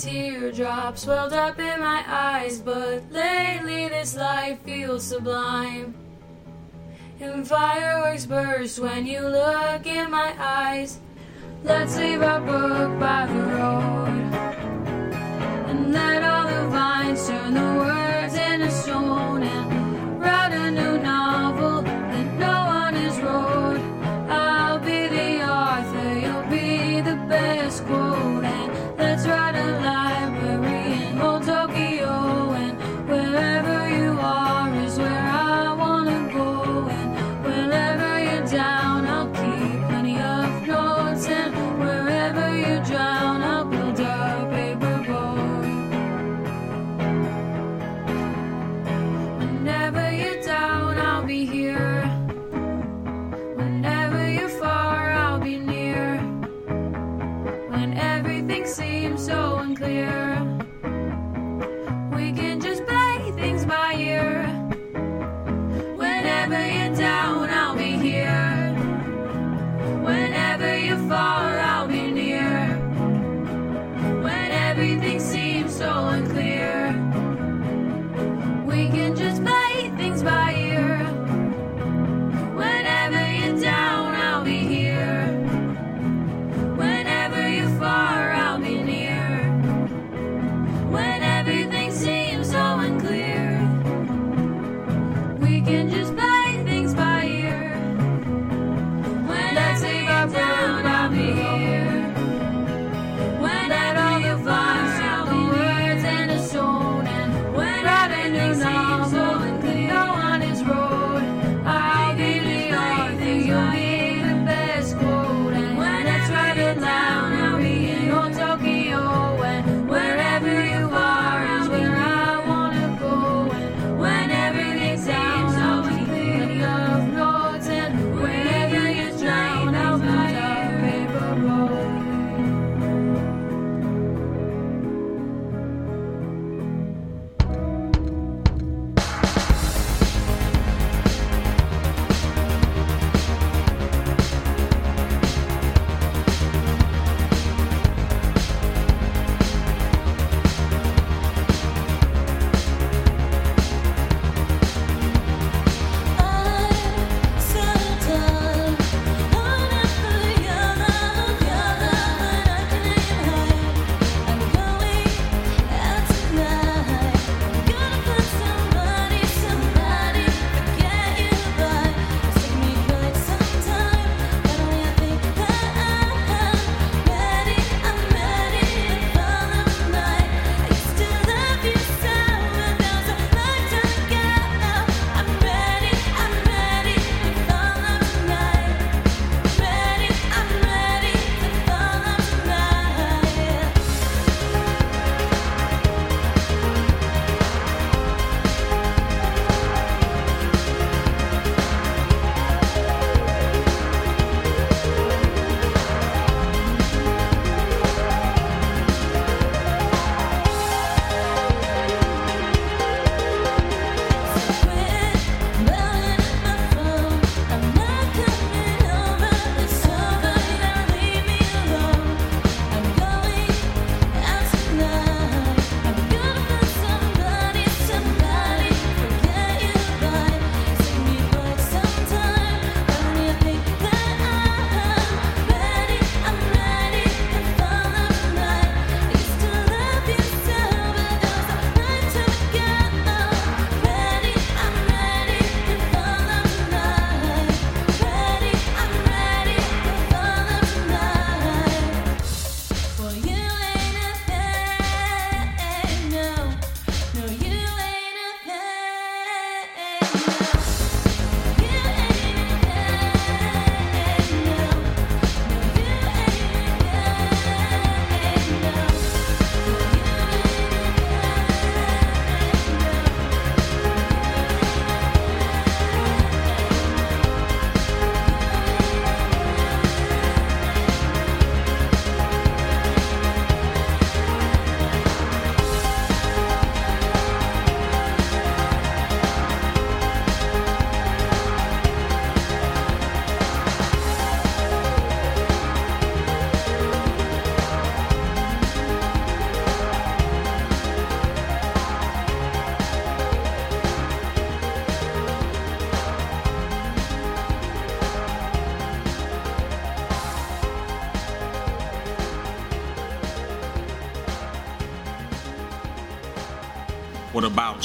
teardrops welled up in my eyes, but lately this life feels sublime. And fireworks burst when you look in my eyes. Let's leave our book by the road. And let all the vines turn the words into stone and write a new novel.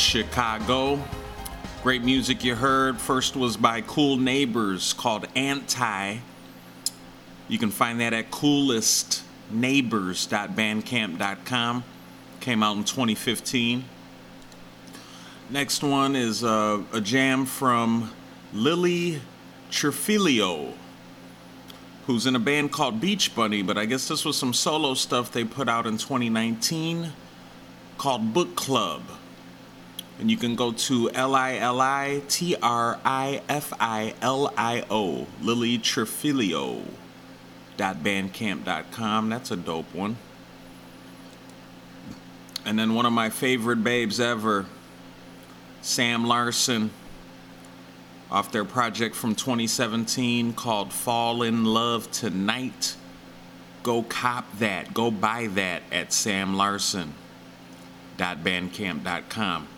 Chicago? Great music you heard. First was by Cool Neighbors called Anti. You can find that at coolestneighbors.bandcamp.com. Came out in 2015. Next one is uh, a jam from Lily Trifilio, who's in a band called Beach Bunny, but I guess this was some solo stuff they put out in 2019 called Book Club. And you can go to L I L I T R I F I L I O, Lily Trifilio bandcamp.com. That's a dope one. And then one of my favorite babes ever, Sam Larson, off their project from 2017 called Fall in Love Tonight. Go cop that. Go buy that at samlarson.bandcamp.com.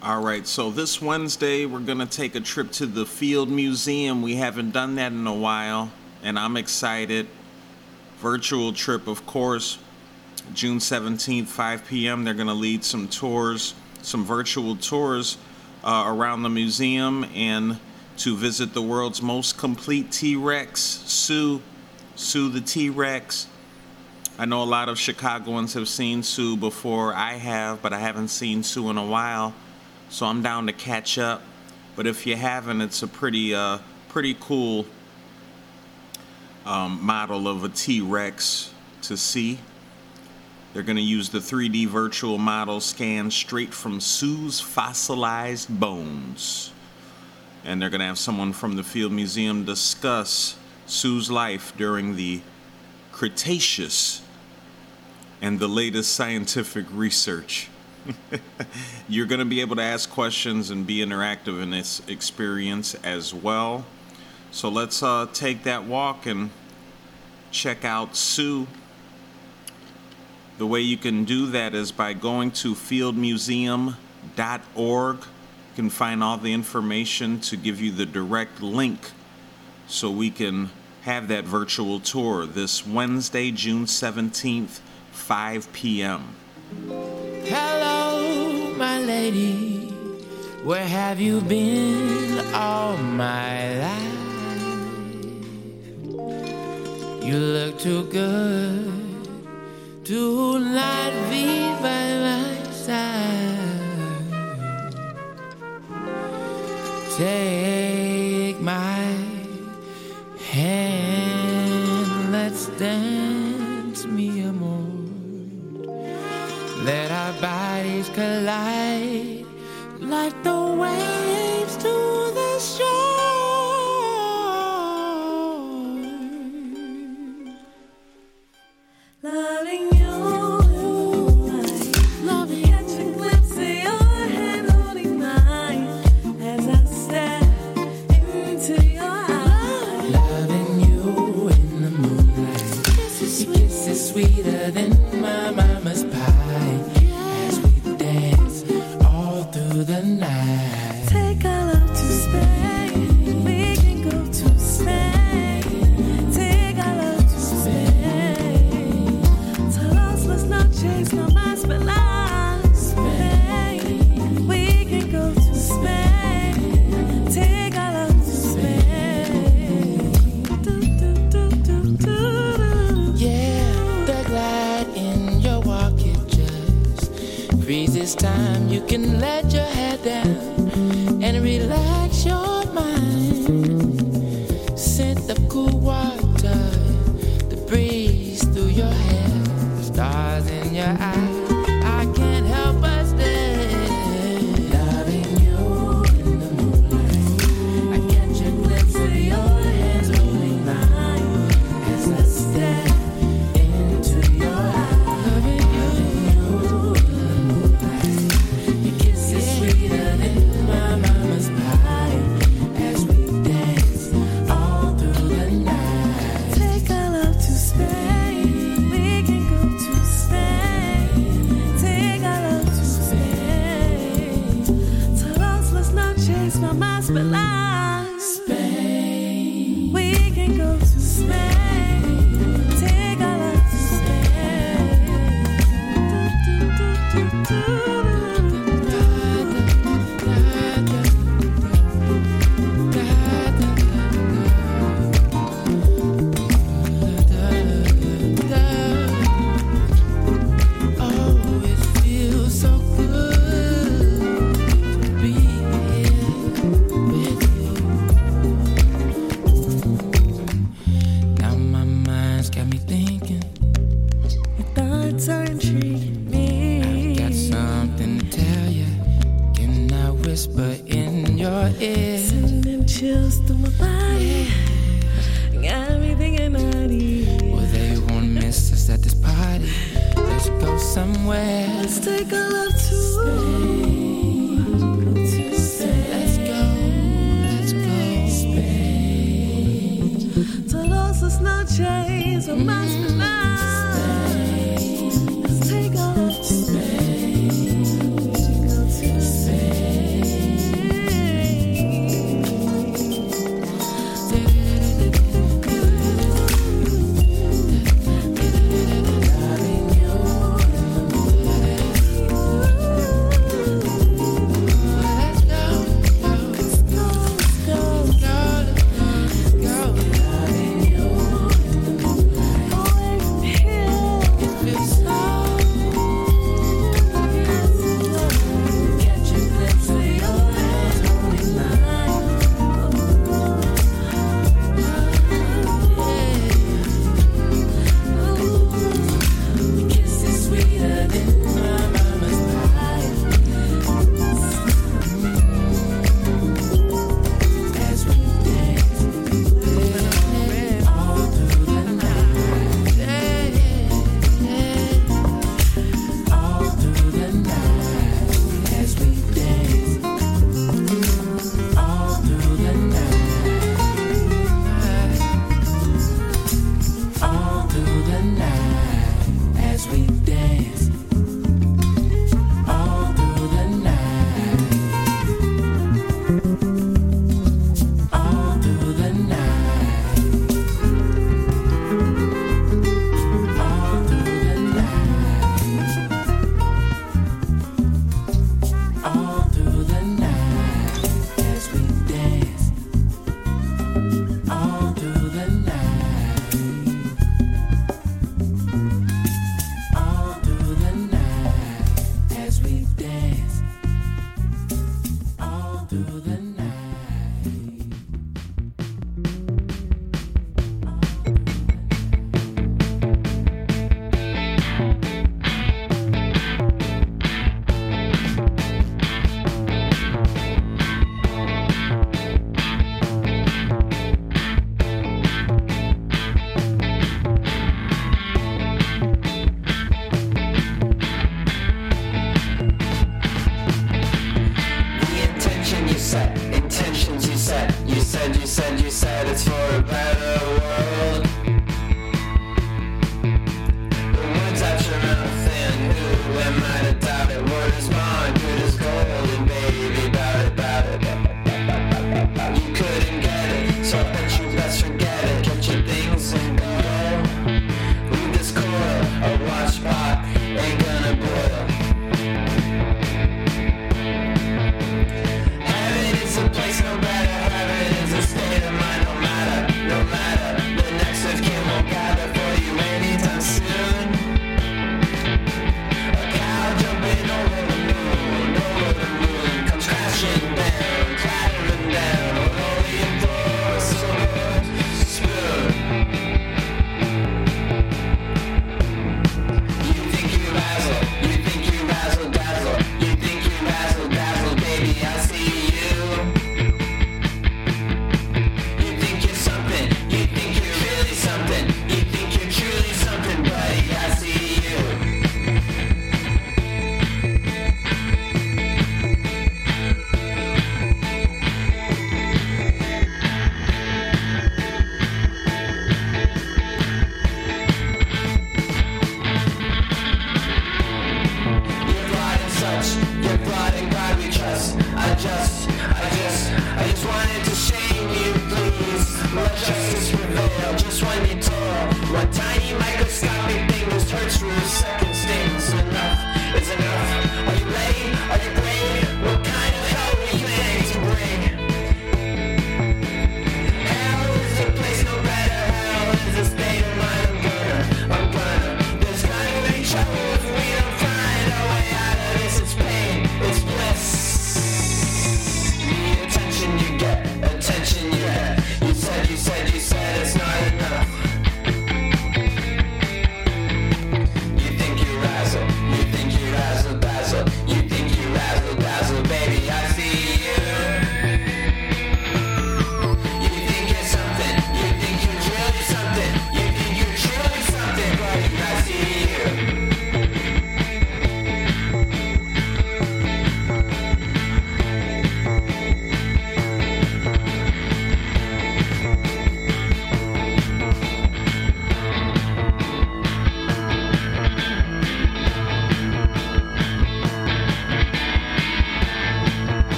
All right, so this Wednesday we're going to take a trip to the Field Museum. We haven't done that in a while, and I'm excited. Virtual trip, of course. June 17th, 5 p.m. They're going to lead some tours, some virtual tours uh, around the museum and to visit the world's most complete T Rex, Sue, Sue the T Rex. I know a lot of Chicagoans have seen Sue before. I have, but I haven't seen Sue in a while. So I'm down to catch up. But if you haven't, it's a pretty, uh, pretty cool um, model of a T Rex to see. They're going to use the 3D virtual model scanned straight from Sue's fossilized bones. And they're going to have someone from the Field Museum discuss Sue's life during the Cretaceous and the latest scientific research. You're going to be able to ask questions and be interactive in this experience as well. So let's uh, take that walk and check out Sue. The way you can do that is by going to fieldmuseum.org. You can find all the information to give you the direct link so we can have that virtual tour this Wednesday, June 17th, 5 p.m. Hello, my lady. Where have you been all my life? You look too good to not be by my side. Take my hand, let's dance Let our bodies collide like the waves to the shore. Loving you, loving catch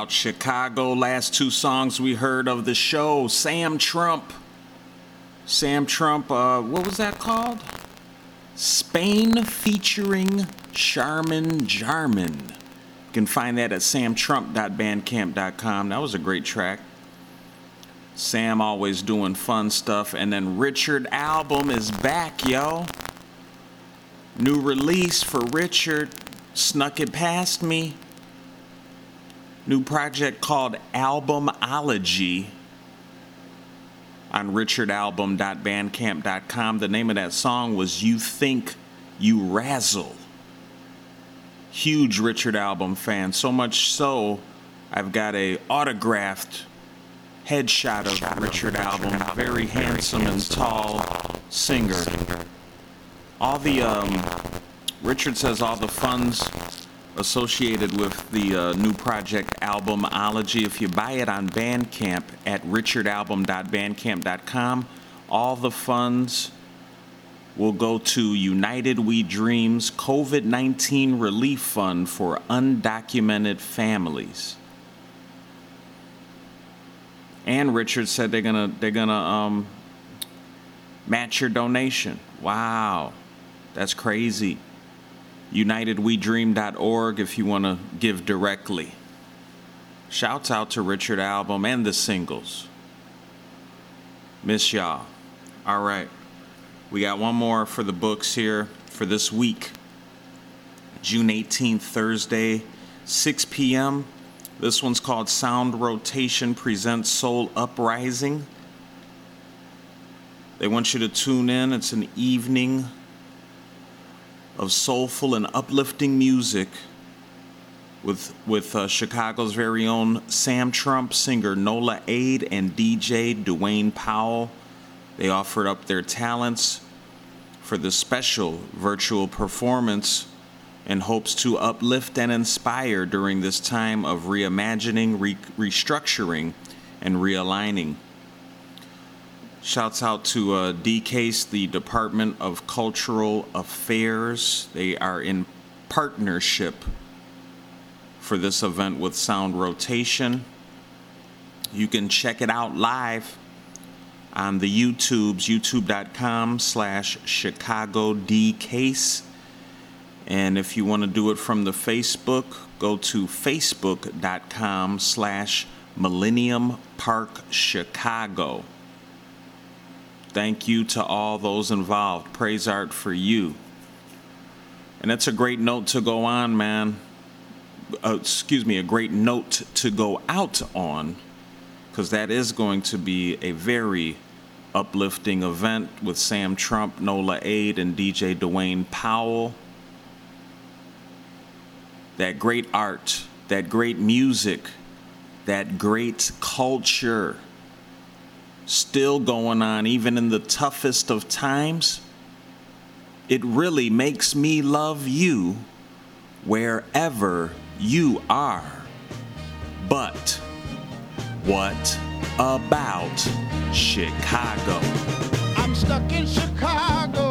about Chicago? Last two songs we heard of the show Sam Trump. Sam Trump, uh, what was that called? Spain featuring Charmin Jarman. You can find that at samtrump.bandcamp.com. That was a great track. Sam always doing fun stuff. And then Richard album is back, yo. New release for Richard. Snuck it past me. New project called Albumology on richardalbum.bandcamp.com. The name of that song was You Think You Razzle. Huge Richard Album fan. So much so, I've got a autographed headshot of Richard Album. Very handsome and tall singer. All the um, Richard says all the funds associated with the uh, new project Albumology. If you buy it on Bandcamp at richardalbum.bandcamp.com, all the funds will go to United We Dreams COVID 19 Relief Fund for undocumented families. And Richard said they're gonna they're gonna um, match your donation. Wow, that's crazy. UnitedWeDream.org if you want to give directly. Shouts out to Richard Album and the singles. Miss y'all. All right. We got one more for the books here for this week. June 18th, Thursday, 6 p.m. This one's called Sound Rotation Presents Soul Uprising. They want you to tune in. It's an evening of soulful and uplifting music with with uh, Chicago's very own Sam Trump singer Nola Adé and DJ Duane Powell. They offered up their talents for this special virtual performance in hopes to uplift and inspire during this time of reimagining, re- restructuring, and realigning. Shouts out to uh, DCASE, the Department of Cultural Affairs. They are in partnership for this event with Sound Rotation. You can check it out live on the YouTubes, youtube.com slash Chicago DCASE. And if you want to do it from the Facebook, go to facebook.com slash Millennium Park Chicago. Thank you to all those involved. Praise art for you. And that's a great note to go on, man. Uh, excuse me, a great note to go out on, because that is going to be a very uplifting event with Sam Trump, Nola Adé, and DJ Duane Powell. That great art, that great music, that great culture still going on even in the toughest of times, it really makes me love you wherever you are. But what about Chicago? I'm stuck in Chicago.